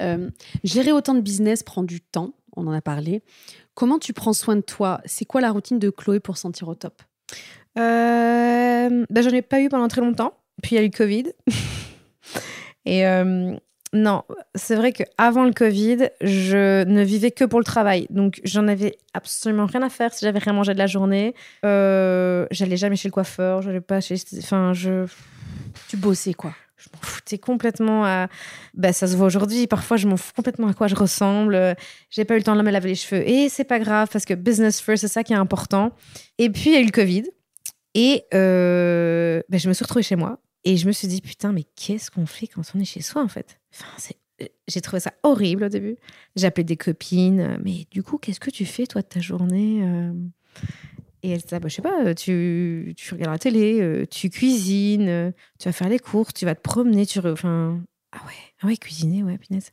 Gérer autant de business prend du temps. On en a parlé. Comment tu prends soin de toi? C'est quoi la routine de Chloé pour se sentir au top? Bah, j'en ai pas eu pendant très longtemps. Puis il y a eu le Covid. <laughs> Et non, c'est vrai qu'avant le Covid, je ne vivais que pour le travail. Donc j'en avais absolument rien à faire si j'avais rien mangé de la journée. Euh, j'allais jamais chez le coiffeur, j'allais pas chez. Enfin, je. Tu bossais, quoi. Je m'en foutais complètement à. Bah, ça se voit aujourd'hui. Parfois, je m'en fous complètement à quoi je ressemble. J'ai pas eu le temps de me laver les cheveux. Et c'est pas grave parce que business first, c'est ça qui est important. Et puis, il y a eu le Covid. Et euh, bah, je me suis retrouvée chez moi. Et je me suis dit, putain, mais qu'est-ce qu'on fait quand on est chez soi, en fait? Enfin, c'est- J'ai trouvé ça horrible au début. Appelé des copines. euh, Mais du coup, qu'est-ce que tu fais, toi, de ta journée euh? Et elles disaient, bah, je sais pas, euh, tu, tu regardes la télé, euh, tu cuisines, euh, tu vas faire les courses, tu vas te promener, tu... ah ouais, ah ouais, cuisiner, ouais, punaise.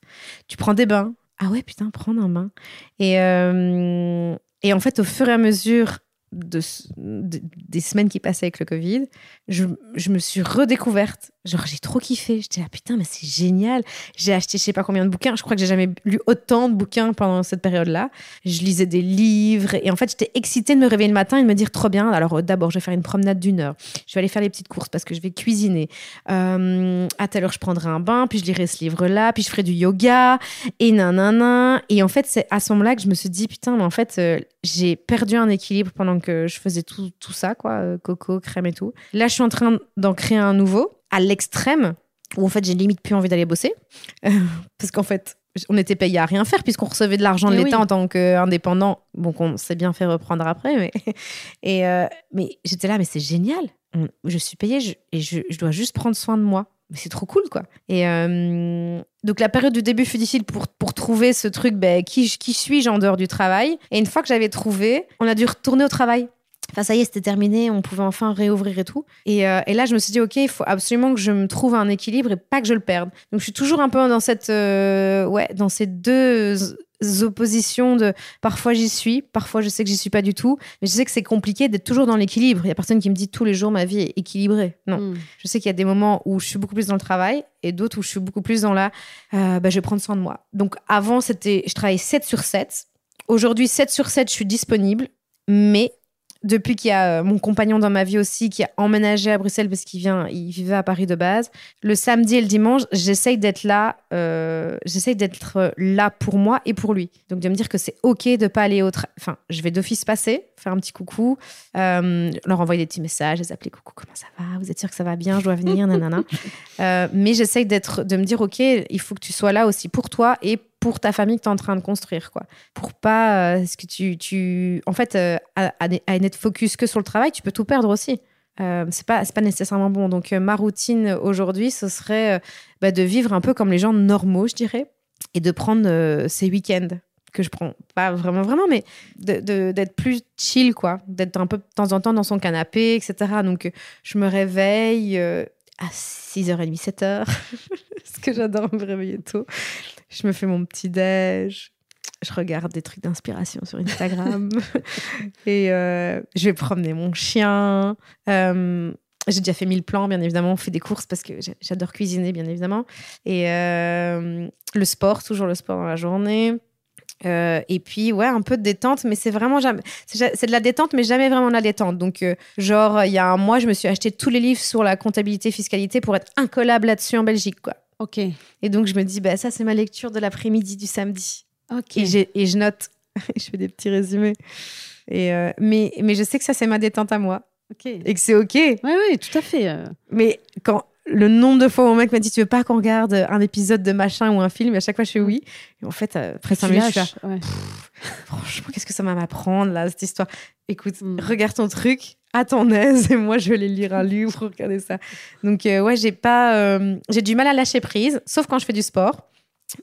Tu prends des bains. Ah ouais, putain, prendre un bain. Et, euh, et en fait, au fur et à mesure de, des semaines qui passaient avec le Covid, je, je me suis redécouverte. Genre, j'ai trop kiffé. J'étais là, putain, mais c'est génial. J'ai acheté je sais pas combien de bouquins. Je crois que j'ai jamais lu autant de bouquins pendant cette période-là. Je lisais des livres. Et en fait, j'étais excitée de me réveiller le matin et de me dire, trop bien. Alors, euh, d'abord, je vais faire une promenade d'une heure. Je vais aller faire les petites courses parce que je vais cuisiner. Euh, à telle heure, je prendrai un bain. Puis, je lirai ce livre-là. Puis, je ferai du yoga. Et nanana. Et en fait, c'est à ce moment-là que je me suis dit, putain, mais en fait, euh, j'ai perdu un équilibre pendant que je faisais tout, tout ça, quoi. euh, coco, crème et tout. Là, je suis en train d'en créer un nouveau à l'extrême où en fait j'ai limite plus envie d'aller bosser Euh, <laughs> parce qu'en fait on était payé à rien faire puisqu'on recevait de l'argent de Eh l'État oui. en tant qu'indépendant bon qu'on s'est bien fait reprendre après mais <laughs> et euh, mais j'étais là mais c'est génial je suis payée je- et je, je dois juste prendre soin de moi c'est trop cool quoi et euh, donc la période du début fut difficile pour pour trouver ce truc ben, qui qui suis-je en dehors du travail? Et une fois que j'avais trouvé on a dû retourner au travail Enfin, ça y est, c'était terminé, on pouvait enfin réouvrir et tout. Et, euh, et là, je me suis dit, OK, il faut absolument que je me trouve un équilibre et pas que je le perde. Donc, je suis toujours un peu dans cette, euh, ouais, dans ces deux oppositions de parfois j'y suis, parfois je sais que j'y suis pas du tout, mais je sais que c'est compliqué d'être toujours dans l'équilibre. Il y a personne qui me dit tous les jours ma vie est équilibrée. Non. Hmm. Je sais qu'il y a des moments où je suis beaucoup plus dans le travail et d'autres où je suis beaucoup plus dans la euh, bah, je vais prendre soin de moi. Donc avant, c'était je travaillais 7 sur 7. Aujourd'hui, 7 sur 7, je suis disponible, mais depuis qu'il y a euh, mon compagnon dans ma vie aussi qui a emménagé à Bruxelles parce qu'il vient, il vivait à Paris de base. Le samedi et le dimanche, j'essaye d'être là, euh, j'essaye d'être là pour moi et pour lui. Donc de me dire que c'est ok de pas aller au, enfin, je vais d'office passer, faire un petit coucou, euh, leur envoyer des petits messages, les appeler coucou, comment ça va? Vous êtes sûr que ça va bien? Je dois venir, nanana. <laughs> Euh, mais j'essaye d'être, de me dire ok, il faut que tu sois là aussi pour toi et pour ta famille que tu es en train de construire, quoi. Pour pas, euh, ce que tu, tu, en fait, euh, à, à, à être focus que sur le travail, tu peux tout perdre aussi. Euh, c'est pas, pas nécessairement bon. Donc euh, ma routine aujourd'hui, ce serait bah, de vivre un peu comme les gens normaux, je dirais, et de prendre ces week-ends que je prends pas vraiment vraiment mais de- de- d'être plus chill quoi d'être un peu de temps en temps dans son canapé etc donc je me réveille à 6h30 7h <laughs> parce que j'adore me réveiller tôt je me fais mon petit déj je regarde des trucs d'inspiration sur Instagram <laughs> et euh, je vais promener mon chien Euh, j'ai déjà fait mille plans, bien évidemment. On fait des courses parce que j'a- j'adore cuisiner, bien évidemment. Et euh, le sport, toujours le sport dans la journée. Euh, et puis, ouais, un peu de détente, mais c'est vraiment jamais. C'est de la détente, mais jamais vraiment de la détente. Donc, euh, genre, il y a un mois, je me suis acheté tous les livres sur la comptabilité, fiscalité pour être incollable là-dessus en Belgique, quoi. Ok. Et donc, je me dis, bah, ça, c'est ma lecture de l'après-midi du samedi. Ok. Et, je note. <laughs> je fais des petits résumés. Et euh, mais, mais je sais que ça, c'est ma détente à moi. Et que c'est OK. Oui, oui, tout à fait. euh. Mais quand, le nombre de fois où mon mec m'a dit tu veux pas qu'on regarde un épisode de machin ou un film? Et à chaque fois je fais oui. Et en fait après 5 minutes je là, franchement qu'est-ce que ça va m'apprendre là cette histoire? Écoute mm. regarde ton truc à ton aise et moi je vais aller lire un livre regarder ça. Donc euh, ouais j'ai pas euh, j'ai du mal à lâcher prise sauf quand je fais du sport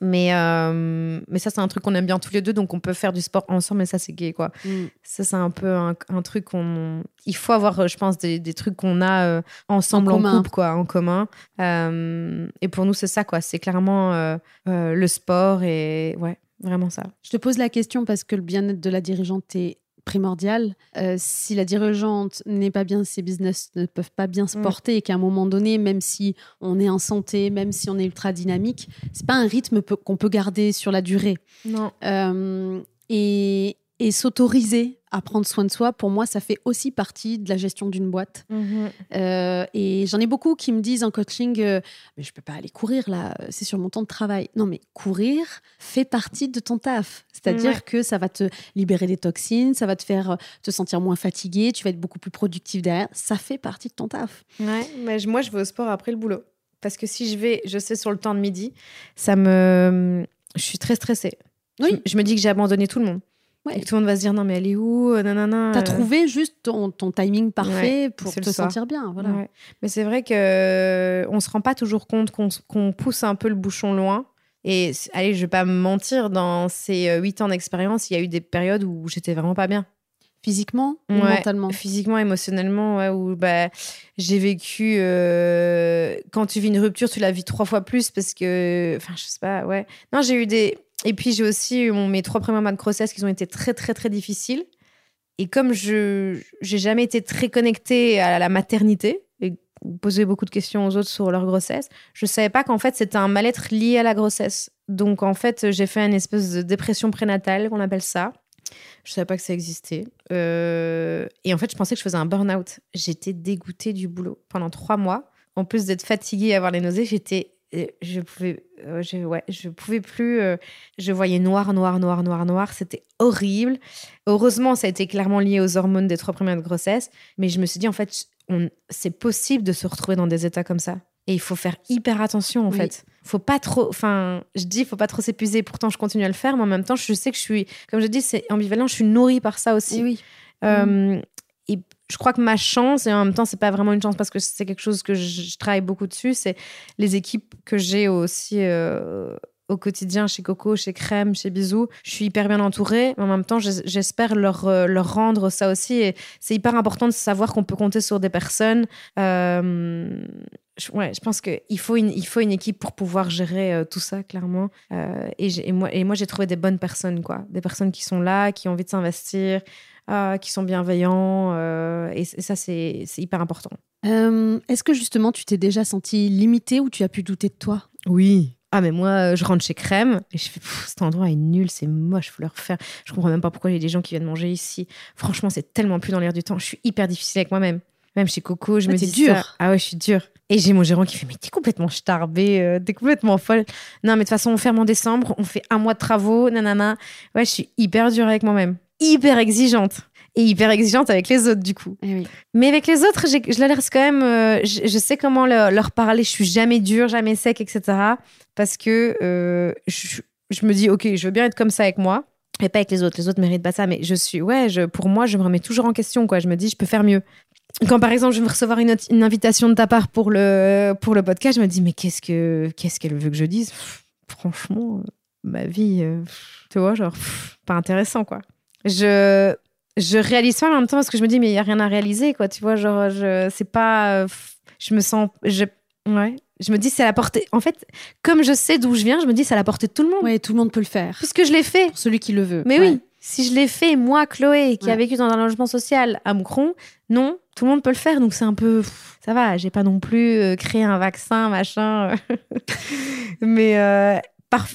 mais, euh, mais ça, c'est un truc qu'on aime bien tous les deux, donc on peut faire du sport ensemble, mais ça, c'est gay, quoi. Mm. Ça, c'est un peu un, truc qu'on. Il faut avoir, je pense, des, des trucs qu'on a euh, ensemble en, couple, quoi, en commun. Euh, et pour nous, c'est ça, quoi. C'est clairement le sport et ouais, vraiment ça. Je te pose la question parce que le bien-être de la dirigeante est primordial. Euh, si la dirigeante n'est pas bien, ses business ne peuvent pas bien se mm. porter et qu'à un moment donné, même si on est en santé, même si on est ultra dynamique, c'est pas un rythme qu'on peut garder sur la durée. Non. Euh, et, et s'autoriser à prendre soin de soi, pour moi, ça fait aussi partie de la gestion d'une boîte. Mhm. Euh, et j'en ai beaucoup qui me disent en coaching, euh, mais je peux pas aller courir là, c'est sur mon temps de travail. Non, mais courir fait partie de ton taf. C'est-à-dire que ça va te libérer des toxines, ça va te faire te sentir moins fatigué, tu vas être beaucoup plus productif derrière. Ça fait partie de ton taf. Ouais, mais moi, je vais au sport après le boulot. Parce que si je vais, je sais, sur le temps de midi, ça me. Je suis très stressée. Oui. je me dis que j'ai abandonné tout le monde. Et tout le monde va se dire non mais elle est où euh, nanana. T'as euh. trouvé juste ton, ton timing parfait pour te sentir bien. Voilà. Mais c'est vrai que euh, on se rend pas toujours compte qu'on pousse un peu le bouchon loin. Et allez, je vais pas me mentir, dans ces huit ans d'expérience, il y a eu des périodes où j'étais vraiment pas bien. Physiquement ou mentalement? Physiquement, émotionnellement, ouais, où bah, j'ai vécu. quand tu vis une rupture, tu la vis trois fois plus parce que. Enfin, je sais pas, ouais. Non, j'ai eu des et puis j'ai aussi eu mes trois premiers mois de grossesse qui ont été très très très difficiles. Et comme je j'ai jamais été très connectée à la maternité et posé beaucoup de questions aux autres sur leur grossesse, je savais pas qu'en fait c'était un mal-être lié à la grossesse. Donc en fait j'ai fait une espèce de dépression prénatale qu'on appelle ça. Je savais pas que ça existait. Euh, et en fait je pensais que je faisais un burn-out. J'étais dégoûtée du boulot pendant trois mois. En plus d'être fatiguée et avoir les nausées, j'étais je pouvais euh, je, ouais, je pouvais plus euh, je voyais noir noir noir noir noir. C'était horrible. Heureusement ça a été clairement lié aux hormones des trois premières de grossesse mais je me suis dit en fait c'est possible de se retrouver dans des états comme ça. Et il faut faire hyper attention en fait. Faut pas trop enfin je dis faut pas trop s'épuiser. Pourtant je continue à le faire mais en même temps je sais que je suis comme je dis c'est ambivalent. Je suis nourrie par ça aussi. Oui euh, et je crois que ma chance, et en même temps, c'est pas vraiment une chance parce que c'est quelque chose que je, travaille beaucoup dessus, c'est les équipes que j'ai aussi euh, au quotidien chez Coco, chez Crème, chez Bisou. Je suis hyper bien entourée, mais en même temps, j'espère leur, euh, leur rendre ça aussi. Et c'est hyper important de savoir qu'on peut compter sur des personnes. Euh, ouais, je pense qu'il faut une, faut une équipe pour pouvoir gérer tout ça, clairement. et, et, moi, et moi j'ai trouvé des bonnes personnes, quoi. Des personnes qui sont là, qui ont envie de s'investir, euh, qui sont bienveillants. Euh, et, ça, c'est hyper important. Euh, est-ce que justement, tu t'es déjà senti limité ou tu as pu douter de toi? Oui. Ah, mais moi, je rentre chez Crème et je fais cet endroit est nul, c'est moche, faut le refaire. Je comprends même pas pourquoi il y a des gens qui viennent manger ici. Franchement, c'est tellement plus dans l'air du temps. Je suis hyper difficile avec moi-même. Même chez Coco, je ah, me dis. dur. Ah ouais, je suis dure. Et j'ai mon gérant qui fait Mais t'es complètement starbée, t'es complètement folle. Non, mais de toute façon, on ferme en décembre, on fait un mois de travaux, nanana. Ouais, je suis hyper dure avec moi-même hyper exigeante et hyper exigeante avec les autres du coup. Eh Mais avec les autres, je la laisse quand même. Euh, je, sais comment leur parler. Je suis jamais dure, jamais sec, etc. Parce que euh, je, me dis, ok, je veux bien être comme ça avec moi, et pas avec les autres. Les autres méritent pas ça, mais je suis, ouais, je, pour moi, je me remets toujours en question. Quoi. Je me dis, je peux faire mieux. Quand par exemple, je vais recevoir une, une invitation de ta part pour le, pour le podcast, je me dis, mais qu'est-ce que qu'est-ce qu'elle veut que je dise? Franchement, euh, ma vie, tu vois, genre, pas intéressant, quoi je je réalise pas en même temps parce que je me dis mais il y a rien à réaliser quoi tu vois genre je c'est pas je me sens je ouais je me dis c'est à la portée en fait comme je sais d'où je viens je me dis c'est à la portée de tout le monde. Ouais tout le monde peut le faire. Puisque je l'ai fait. Celui qui le veut. Mais oui si je l'ai fait moi Chloé qui a vécu dans un logement social à Moucron non tout le monde peut le faire donc c'est un peu ça va j'ai pas non plus euh, créé un vaccin machin <laughs> mais euh,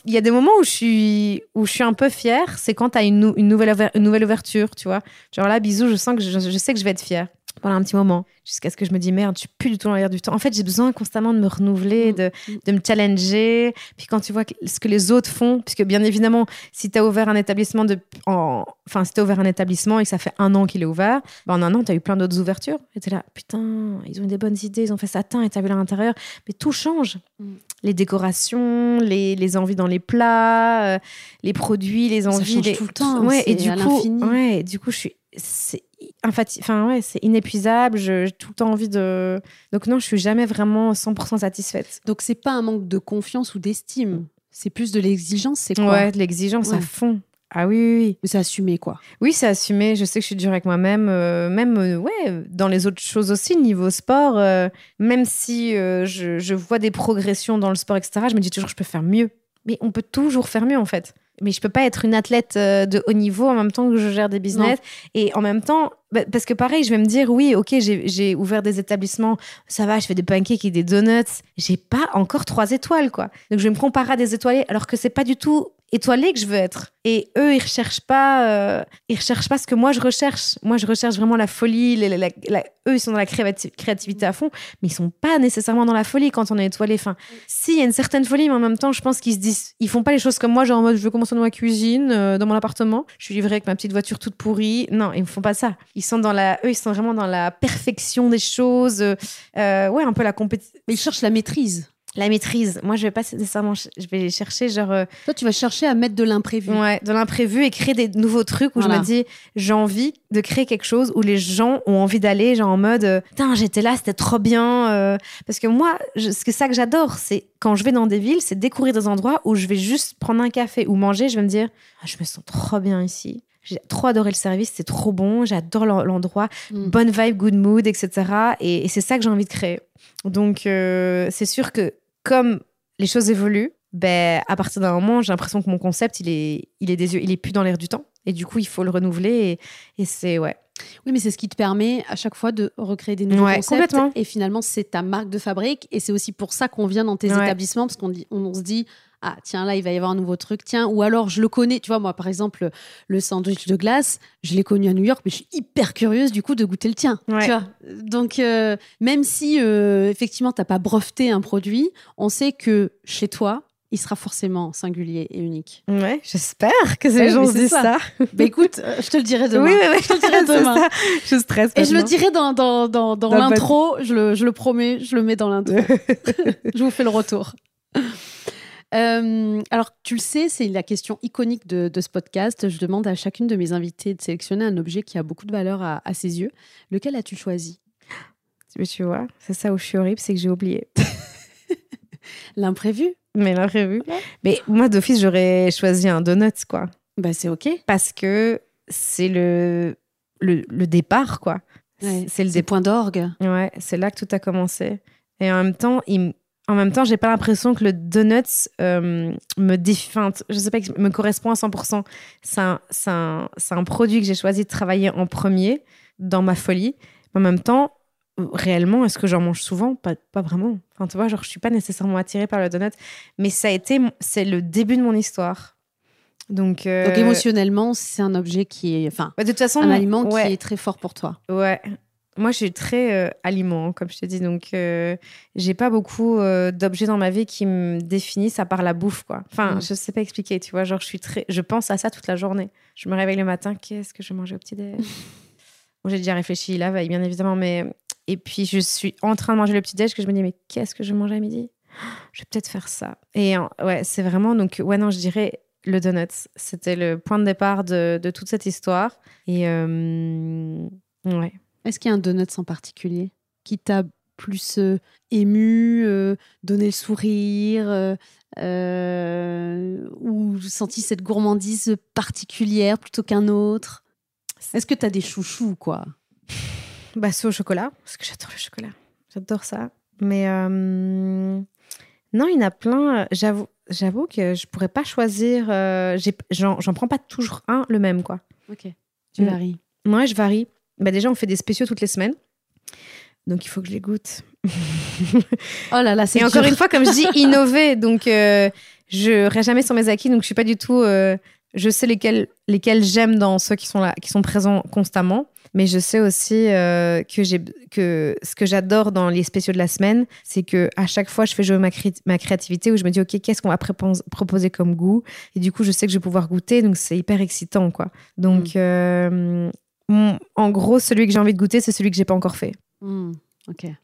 il y a des moments où je suis, où je suis un peu fière. C'est quand tu as une, nouvelle, une nouvelle ouverture, tu vois. Genre là, bisous, je sens que je, sais que je vais être fière. Pendant un petit moment, jusqu'à ce que je me dis merde, je suis plus du tout dans l'air du temps. En fait, j'ai besoin constamment de me renouveler, de, de me challenger. Puis quand tu vois ce que les autres font, puisque bien évidemment, si tu as ouvert un établissement de, enfin, si tu ouvert un établissement et que ça fait un an qu'il est ouvert, ben en un an, tu as eu plein d'autres ouvertures. Et tu là, putain, ils ont eu des bonnes idées, ils ont fait ça, et tu as vu l'intérieur. Mais tout change. Mm. Les décorations, les, les, envies dans les plats, euh, les produits, les envies. Ça change tout le temps. Ouais, et du coup, ouais, du coup, je suis c'est enfin ouais, c'est inépuisable. J'ai tout le temps envie de. Donc non, je suis jamais vraiment 100% satisfaite. Donc c'est pas un manque de confiance ou d'estime. C'est plus de l'exigence, c'est quoi? Ouais, de l'exigence à fond. Ah oui, oui, oui. Mais c'est assumé, quoi. Oui, c'est assumé. Je sais que je suis dure avec moi-même. Euh, même, euh, ouais, dans les autres choses aussi, niveau sport, euh, même si je, je, vois des progressions dans le sport, etc., je me dis toujours que je peux faire mieux. Mais on peut toujours faire mieux, en fait. Mais je peux pas être une athlète euh, de haut niveau en même temps que je gère des business. Et en même temps bah, parce que pareil je vais me dire oui ok j'ai ouvert des établissements ça va je fais des pancakes et des donuts. J'ai pas encore trois étoiles quoi. Donc je vais me comparer à des étoilés alors que c'est pas du tout étoilé que je veux être. Et eux, ils recherchent pas, euh, ils recherchent pas ce que moi je recherche. Moi, je recherche vraiment la folie. eux, ils sont dans la créativité à fond, mais ils sont pas nécessairement dans la folie quand on est étoilé. Enfin, si il y a une certaine folie, mais en même temps, je pense qu'ils se disent, ils font pas les choses comme moi, genre en mode je veux commencer dans ma cuisine, euh, dans mon appartement, je suis livrée avec ma petite voiture toute pourrie. Non, ils ne font pas ça. Ils sont dans la, eux, ils sont vraiment dans la perfection des choses. Euh, ouais, un peu la compétition. Mais ils cherchent la maîtrise la maîtrise. Moi, je vais pas nécessairement, je vais chercher genre. Euh, Toi, tu vas chercher à mettre de l'imprévu. Ouais, de l'imprévu et créer des nouveaux trucs où je me dis, j'ai envie de créer quelque chose où les gens ont envie d'aller, genre en mode, euh, putain, j'étais là, c'était trop bien. Euh. parce que moi, ce que ça que j'adore, c'est quand je vais dans des villes, c'est découvrir des endroits où je vais juste prendre un café ou manger, je vais me dire, ah, je me sens trop bien ici. J'ai trop adoré le service, c'est trop bon, j'adore l'endroit, mm. bonne vibe, good mood, etc. Et, c'est ça que j'ai envie de créer. Donc, c'est sûr que comme les choses évoluent, ben, à partir d'un moment, j'ai l'impression que mon concept, il est, il est des yeux, il est plus dans l'air du temps. Et du coup, il faut le renouveler. Et, et c'est, ouais. Oui, mais c'est ce qui te permet à chaque fois de recréer des nouveaux concepts. Complètement. Et finalement, c'est ta marque de fabrique. Et c'est aussi pour ça qu'on vient dans tes établissements, parce qu'on on, se dit, ah tiens là il va y avoir un nouveau truc tiens ou alors je le connais tu vois moi par exemple le sandwich de glace je l'ai connu à New York mais je suis hyper curieuse du coup de goûter le tien tu vois donc euh, même si euh, effectivement t'as pas breveté un produit on sait que chez toi il sera forcément singulier et unique. Ouais, j'espère que ces gens se disent ça. bah écoute, euh, je te le dirai demain. Oui, oui, je te le dirai <laughs> demain. Ça. Je stresse. Et je le dirai dans, dans, dans, dans, l'intro, je le, je le promets, je le mets dans l'intro. <laughs> je vous fais le retour. Euh, alors, tu le sais, c'est la question iconique de, ce podcast. Je demande à chacune de mes invités de sélectionner un objet qui a beaucoup de valeur à, ses yeux. Lequel as-tu choisi? Tu vois, c'est ça où je suis horrible, c'est que j'ai oublié. <laughs> L'imprévu? Mais l'imprévu. Mais moi, d'office, j'aurais choisi un donut, quoi. Bah, c'est OK. Parce que c'est le, le, départ, quoi. c'est le des points d'orgue. Ouais, c'est là que tout a commencé. Et en même temps, il, en même temps, j'ai pas l'impression que le donuts euh, me défend, je sais pas, me correspond à 100%. C'est un, un, un, produit que j'ai choisi de travailler en premier dans ma folie. Mais en même temps, réellement, est-ce que j'en mange souvent? Pas, pas vraiment. Enfin, tu vois, genre, je suis pas nécessairement attirée par le donut. Mais ça a été, c'est le début de mon histoire. Donc, euh, Donc émotionnellement, c'est un objet qui est, enfin, de toute façon, un aliment qui est très fort pour toi. Ouais, moi, je suis très euh, aliment, comme je te dis. Donc, euh, j'ai pas beaucoup euh, d'objets dans ma vie qui me définissent à part la bouffe, quoi. Enfin, mm. je sais pas expliquer, tu vois. Genre, je suis très, je pense à ça toute la journée. Je me réveille le matin, qu'est-ce que je vais manger au petit déj <laughs> bon, J'ai déjà réfléchi veille, bien évidemment, mais et puis je suis en train de manger le petit déj que je me dis, mais qu'est-ce que je vais manger à midi? <gasps> Je vais peut-être faire ça. Et ouais, c'est vraiment donc ouais non, je dirais le donut. C'était le point de départ de, de toute cette histoire. Et ouais. Est-ce qu'il y a un donut en particulier qui t'a plus euh, ému, euh, donné le sourire, euh, ou senti cette gourmandise particulière plutôt qu'un autre? Est-ce que tu as des chouchous, quoi? Bah, C'est au chocolat, parce que j'adore le chocolat. J'adore ça. Mais non, il y en a plein. J'avoue, j'avoue que je pourrais pas choisir. J'en prends pas toujours un le même, quoi. Ok. Tu mm. varies. Moi, je varie. Bah déjà, on fait des spéciaux toutes les semaines. Donc, il faut que je les goûte. <laughs> oh là là, c'est Et encore une fois, comme je dis, <laughs> innover. Donc, euh, je ne jamais sur mes acquis. Donc, je suis pas du tout. Euh, je sais lesquels, lesquels j'aime dans ceux qui sont là, qui sont présents constamment. Mais je sais aussi euh, que j'ai que ce que j'adore dans les spéciaux de la semaine, c'est que à chaque fois, je fais jouer ma, ma créativité où je me dis, ok, qu'est-ce qu'on va proposer comme goût? Et du coup, je sais que je vais pouvoir goûter, donc c'est hyper excitant, quoi. Donc, mm. Euh, en gros, celui que j'ai envie de goûter, c'est celui que j'ai pas encore fait. Mm.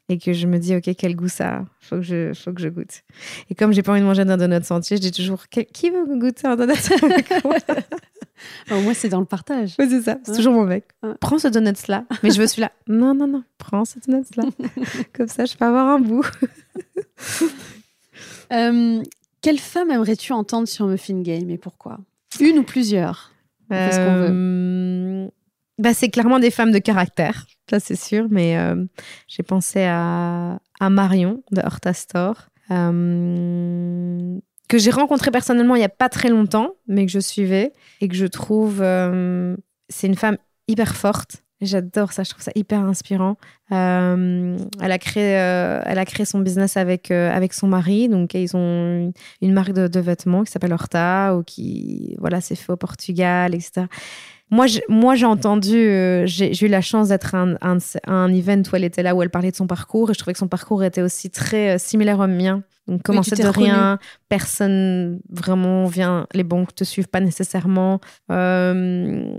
Et que je me dis, OK, quel goût ça a faut que je, faut que je goûte. Et comme j'ai pas envie de manger un donut entier, je dis toujours, qui veut goûter un donut avec moi? <laughs> Moi, c'est dans le partage. Oui, c'est ça. C'est toujours mon mec. Prends ce donut-là. Mais je veux celui-là. <laughs> Non, non, non. Prends ce donut-là. <laughs> comme ça, je peux avoir un bout. Euh, quelle femme aimerais-tu entendre sur Muffin Game et pourquoi? Une ou plusieurs? Qu'on veut. Euh, bah, c'est clairement des femmes de caractère ça c'est sûr, mais euh, j'ai pensé à, Marion de Horta Store, euh, que j'ai rencontrée personnellement il n'y a pas très longtemps, mais que je suivais et que je trouve, euh, c'est une femme hyper forte. J'adore ça, je trouve ça hyper inspirant. elle, a créé, elle a créé son business avec, avec son mari. Donc, ils ont une, marque de, vêtements qui s'appelle Horta ou qui voilà, s'est fait au Portugal, etc. Moi, moi, j'ai entendu, euh, j'ai eu la chance d'être à un, un, event où elle était là, où elle parlait de son parcours, et je trouvais que son parcours était aussi très euh, similaire au mien. Donc, commencer de rien, personne vraiment vient, les banques te suivent pas nécessairement. Euh,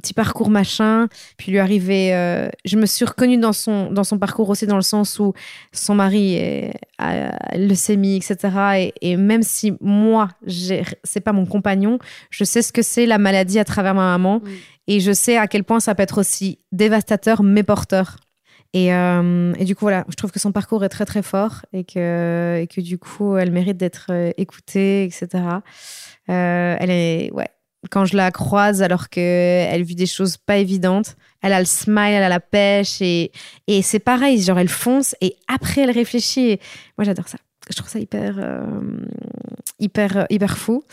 petit parcours machin, puis lui arriver. Euh, je me suis reconnue dans son, dans son parcours aussi, dans le sens où son mari est, a leucémie, etc. Et, même si moi, c'est pas mon compagnon, je sais ce que c'est la maladie à travers ma maman. Et je sais à quel point ça peut être aussi dévastateur, mais porteur. Et, euh, et, du coup, voilà, je trouve que son parcours est très, très fort et que, et que du coup, elle mérite d'être euh, écoutée, etc. elle est, ouais, quand je la croise alors qu'elle vit des choses pas évidentes, elle a le smile, elle a la pêche et, c'est pareil, genre elle fonce et après elle réfléchit. moi j'adore ça. Je trouve ça hyper, euh, hyper, hyper fou.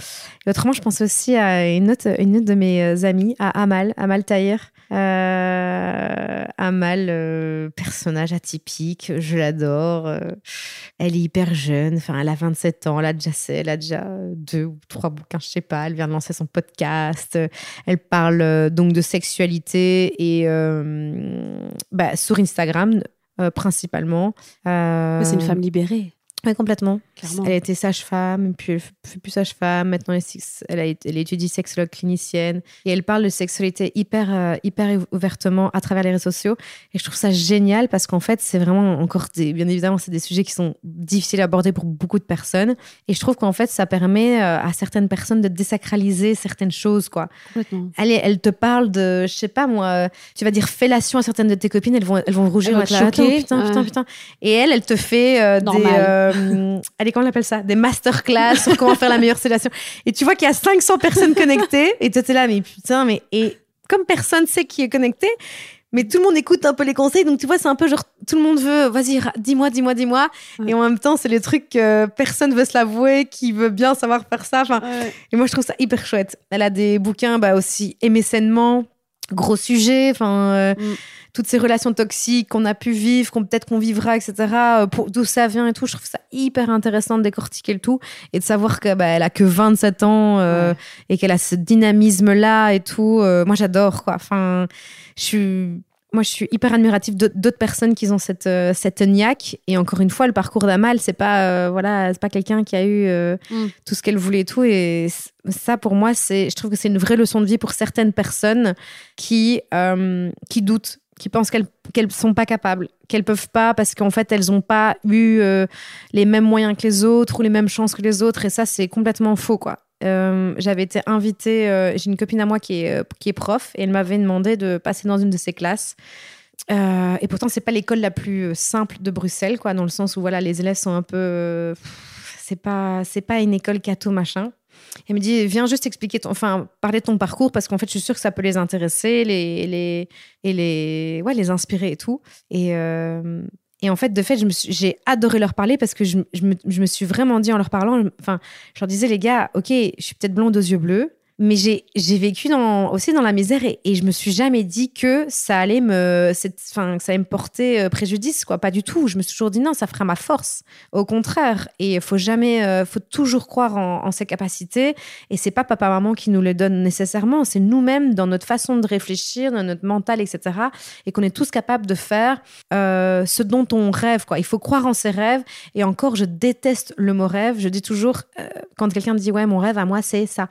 Autrement, je pense aussi à une autre, une autre de mes amies, à Amal, Amal Tahir, euh, Amal, euh, personnage atypique, je l'adore. Euh, elle est hyper jeune, enfin, elle a 27 ans, elle a déjà, elle a déjà deux ou trois bouquins, je sais pas. Elle vient de lancer son podcast. Elle parle donc de sexualité et bah, sur Instagram principalement. c'est une femme libérée. Oui, complètement. Elle a été sage-femme, puis elle fait plus sage-femme. Maintenant, elle, a, elle étudie sexologue clinicienne. Et elle parle de sexualité hyper, euh, hyper ouvertement à travers les réseaux sociaux. Et je trouve ça génial parce qu'en fait, c'est vraiment encore des. Bien évidemment, c'est des sujets qui sont difficiles à aborder pour beaucoup de personnes. Et je trouve qu'en fait, ça permet euh, à certaines personnes de désacraliser certaines choses, quoi. Complètement. Elle, elle te parle de, je sais pas moi, tu vas dire fellation à certaines de tes copines, elles vont, elles vont rougir. Elle putain, putain, putain. Et elle, elle te fait euh, des euh, allez, comment on appelle ça? Des masterclass sur comment faire la meilleure sédation. Et tu vois qu'il y a 500 personnes connectées. Et tu es là, mais putain, mais. Et comme personne sait qui est connecté, mais tout le monde écoute un peu les conseils. Donc, tu vois, c'est un peu genre, tout le monde veut, vas-y, dis-moi, dis-moi, dis-moi. Et en même temps, c'est les trucs que personne veut se l'avouer, qui veut bien savoir faire ça. Enfin, Et moi, je trouve ça hyper chouette. Elle a des bouquins bah, aussi, aimer sainement, gros sujet. Enfin, euh, mm toutes ces relations toxiques qu'on a pu vivre, qu'on peut-être qu'on vivra, etc. Euh, d'où ça vient et tout. Je trouve ça hyper intéressant de décortiquer le tout et de savoir qu'elle bah, a que 27 ans euh, et qu'elle a ce dynamisme-là et tout. Euh, moi, j'adore, quoi. Enfin, je suis moi, je suis hyper admirative d'autres personnes qui ont cette, cette niaque. Et encore une fois, le parcours d'Amal, c'est pas, voilà, c'est pas quelqu'un qui a eu mm. tout ce qu'elle voulait et tout. Et ça, pour moi, c'est, je trouve que c'est une vraie leçon de vie pour certaines personnes qui, qui doutent qui pensent qu'elles qu'elles sont pas capables, qu'elles peuvent pas parce qu'en fait elles ont pas eu euh, les mêmes moyens que les autres ou les mêmes chances que les autres et ça c'est complètement faux quoi. Euh, j'avais été invitée, euh, j'ai une copine à moi qui est, prof et elle m'avait demandé de passer dans une de ses classes. et pourtant c'est pas l'école la plus simple de Bruxelles quoi, dans le sens où voilà les élèves sont un peu, c'est pas pas une école catho machin. Elle me dit, viens juste expliquer, ton, enfin, parler de ton parcours parce qu'en fait, je suis sûre que ça peut les intéresser, les, les, et les, ouais, les inspirer et tout. Et, euh, et en fait, de fait, j'ai adoré leur parler parce que je, je, me, je, me, suis vraiment dit en leur parlant, enfin, je leur disais, les gars, ok, je suis peut-être blonde aux yeux bleus, mais j'ai vécu dans, aussi dans la misère et, et je me suis jamais dit que ça allait me enfin ça allait me porter euh, préjudice quoi. Pas du tout. Je me suis toujours dit non ça fera ma force. Au contraire. Et faut euh, faut toujours croire en, ses capacités. Et c'est pas papa maman qui nous les donne nécessairement. C'est nous-mêmes dans notre façon de réfléchir dans notre mental etc et qu'on est tous capables de faire euh, ce dont on rêve quoi. Il faut croire en ses rêves. Et encore je déteste le mot rêve. Je dis toujours quand quelqu'un me dit ouais mon rêve à moi c'est ça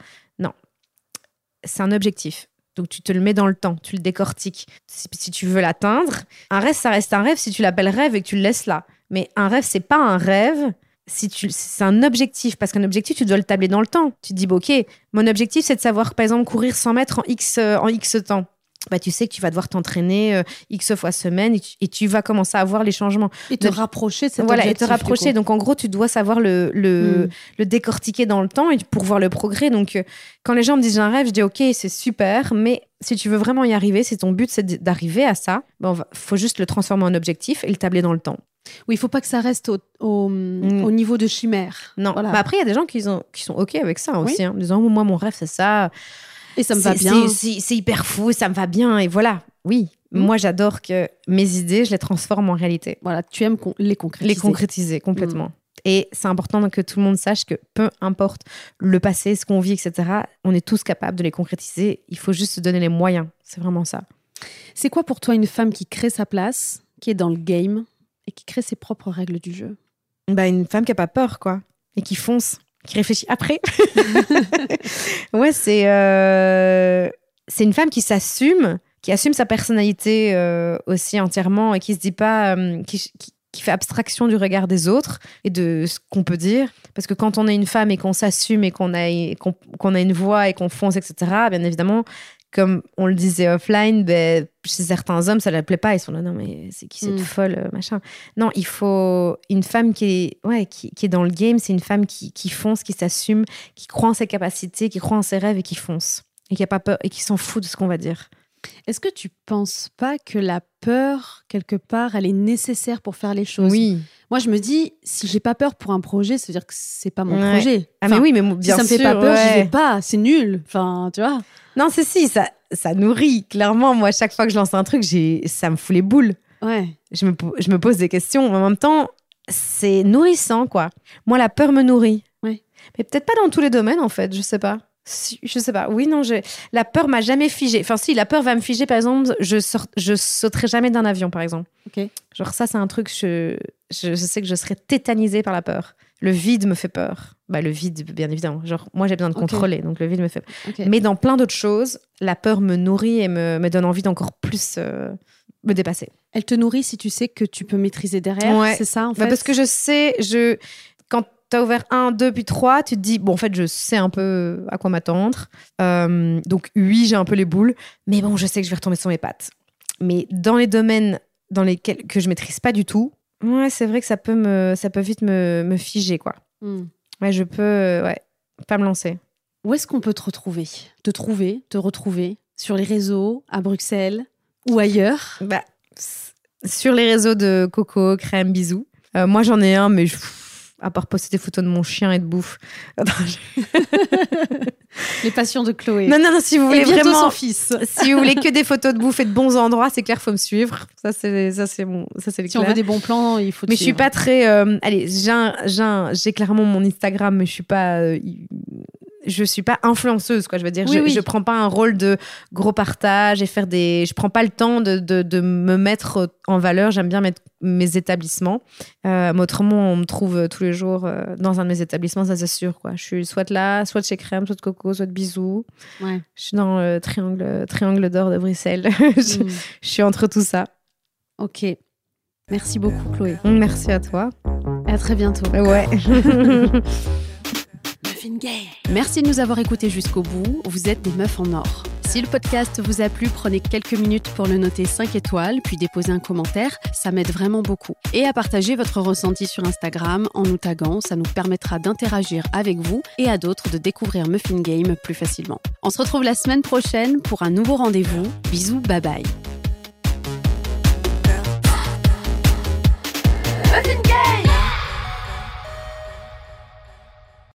c'est un objectif. Donc tu te le mets dans le temps, tu le décortiques. Si, tu veux l'atteindre, un rêve, ça reste un rêve si tu l'appelles rêve et que tu le laisses là. Mais un rêve, c'est pas un rêve si c'est un objectif parce qu'un objectif tu dois le tabler dans le temps. Tu te dis bah, OK, mon objectif c'est de savoir par exemple courir 100 mètres en X euh, en X temps. Bah, tu sais que tu vas devoir t'entraîner euh, X fois semaine et tu, et tu vas commencer à voir les changements. Et te De- rapprocher de cet voilà, et te rapprocher. Donc, en gros, tu dois savoir le, le, Mm. le décortiquer dans le temps et pour voir le progrès. Donc, euh, quand les gens me disent j'ai un rêve, je dis ok, c'est super, mais si tu veux vraiment y arriver, si ton but c'est d'arriver à ça, il faut juste le transformer en objectif et le tabler dans le temps. Oui, il faut pas que ça reste au, au, Mm. au niveau de chimère. Non, Voilà. mais après, il y a des gens qui, ont, qui sont ok avec ça Oui. aussi, hein, en disant Oh, moi, mon rêve, c'est ça. Et ça me va bien. c'est- hyper fou, ça me va bien. Et voilà, oui. Mm. Moi, j'adore que mes idées, je les transforme en réalité. Voilà, tu aimes con- les concrétiser. les concrétiser complètement. Mm. Et c'est important que tout le monde sache que peu importe le passé, ce qu'on vit, etc., on est tous capables de les concrétiser. Il faut juste se donner les moyens. C'est vraiment ça. C'est quoi pour toi une femme qui crée sa place, qui est dans le game et qui crée ses propres règles du jeu? Bah, une femme qui a pas peur, quoi. Et qui fonce, qui réfléchit après. <laughs> <laughs> ouais, c'est euh, c'est une femme qui s'assume, qui assume sa personnalité euh, aussi entièrement et qui se dit pas, euh, qui, qui- qui fait abstraction du regard des autres et de ce qu'on peut dire. Parce que quand on est une femme et qu'on s'assume et qu'on a, qu'on a une voix et qu'on fonce, etc., bien évidemment, comme on le disait offline, ben, chez certains hommes, ça ne leur plaît pas. Ils sont là, non, mais c'est qui cette Mm. folle, euh, machin. Non, il faut une femme qui est, ouais, qui, qui est dans le game, c'est une femme qui, qui fonce, qui s'assume, qui croit en ses capacités, qui croit en ses rêves et qui fonce. Et qui a pas peur et qui s'en fout de ce qu'on va dire. Est-ce que tu penses pas que la peur, quelque part, elle est nécessaire pour faire les choses? Moi, je me dis, si j'ai pas peur pour un projet, ça veut dire que c'est pas mon Ouais. projet. Ah, mais oui, mais si bien ça me fait sûr, pas peur, j'y ouais. vais pas. C'est nul. Enfin, tu vois. Non, c'est si, ça, ça nourrit. Clairement, moi, chaque fois que je lance un truc, j'ai, ça me fout les boules. Ouais. Je me, je me pose des questions. En même temps, c'est nourrissant, quoi. Moi, la peur me nourrit. Ouais. Mais peut-être pas dans tous les domaines, en fait. Je sais pas. Si- je sais pas. Oui, non, je... la peur m'a jamais figé. Enfin, si, la peur va me figer, par exemple, je, sort... je sauterai jamais d'un avion, par exemple. Ok. Genre, ça, c'est un truc, je... Je, je sais que je serais tétanisée par la peur. Le vide me fait peur. Bah, le vide, bien évidemment. Genre, moi, j'ai besoin de contrôler, donc le vide me fait peur. Mais dans plein d'autres choses, la peur me nourrit et me, me donne envie d'encore plus euh, me dépasser. Elle te nourrit si tu sais que tu peux maîtriser derrière. Ouais. C'est ça, en Bah, fait? parce que je sais, je, quand tu as ouvert un, deux, puis trois, tu te dis, bon, en fait, je sais un peu à quoi m'attendre. Euh, donc, oui, j'ai un peu les boules, mais bon, je sais que je vais retomber sur mes pattes. Mais dans les domaines dans lesquels que je maîtrise pas du tout, ouais, c'est vrai que ça peut, me, ça peut vite me, me figer, quoi. Hmm. Ouais, je peux, euh, ouais, pas me lancer. Où est-ce qu'on peut te retrouver? Te trouver, te retrouver? Sur les réseaux, à Bruxelles ou ailleurs? Bah, sur les réseaux de Coco, Crème, Bisous. Euh, moi, j'en ai un, mais je- à part poster des photos de mon chien et de bouffe. <laughs> Attends, je- <laughs> Les passions de Chloé. Non, non, non, si vous voulez Et vraiment. son fils. <laughs> Si vous voulez que des photos de bouffe et de bons endroits, c'est clair, faut me suivre. Ça, c'est ça, c'est bon, ça, c'est Si on veut des bons plans, il faut. te Mais je suis suivre. pas très. euh, allez, j'ai clairement mon Instagram, mais je suis pas. euh, je suis pas influenceuse, quoi. Je veux dire, Oui, je, oui. je prends pas un rôle de gros partage et faire des. Je prends pas le temps de, de, de me mettre en valeur. J'aime bien mettre mes établissements. Euh, mais autrement, on me trouve tous les jours euh, dans un de mes établissements, ça c'est sûr, quoi. Je suis soit là, soit chez Crème, soit de Coco, soit de Bisous. Ouais. Je suis dans le triangle, triangle d'or de Bruxelles. <laughs> je, Hmm. je suis entre tout ça. Ok. Merci beaucoup, Chloé. Merci à toi. Et à très bientôt. Ouais. <laughs> Merci de nous avoir écoutés jusqu'au bout. Vous êtes des meufs en or. Si le podcast vous a plu, prenez quelques minutes pour le noter 5 étoiles, puis déposer un commentaire. Ça m'aide vraiment beaucoup. Et à partager votre ressenti sur Instagram en nous taguant. Ça nous permettra d'interagir avec vous et à d'autres de découvrir Muffin Game plus facilement. On se retrouve la semaine prochaine pour un nouveau rendez-vous. Bisous, bye bye.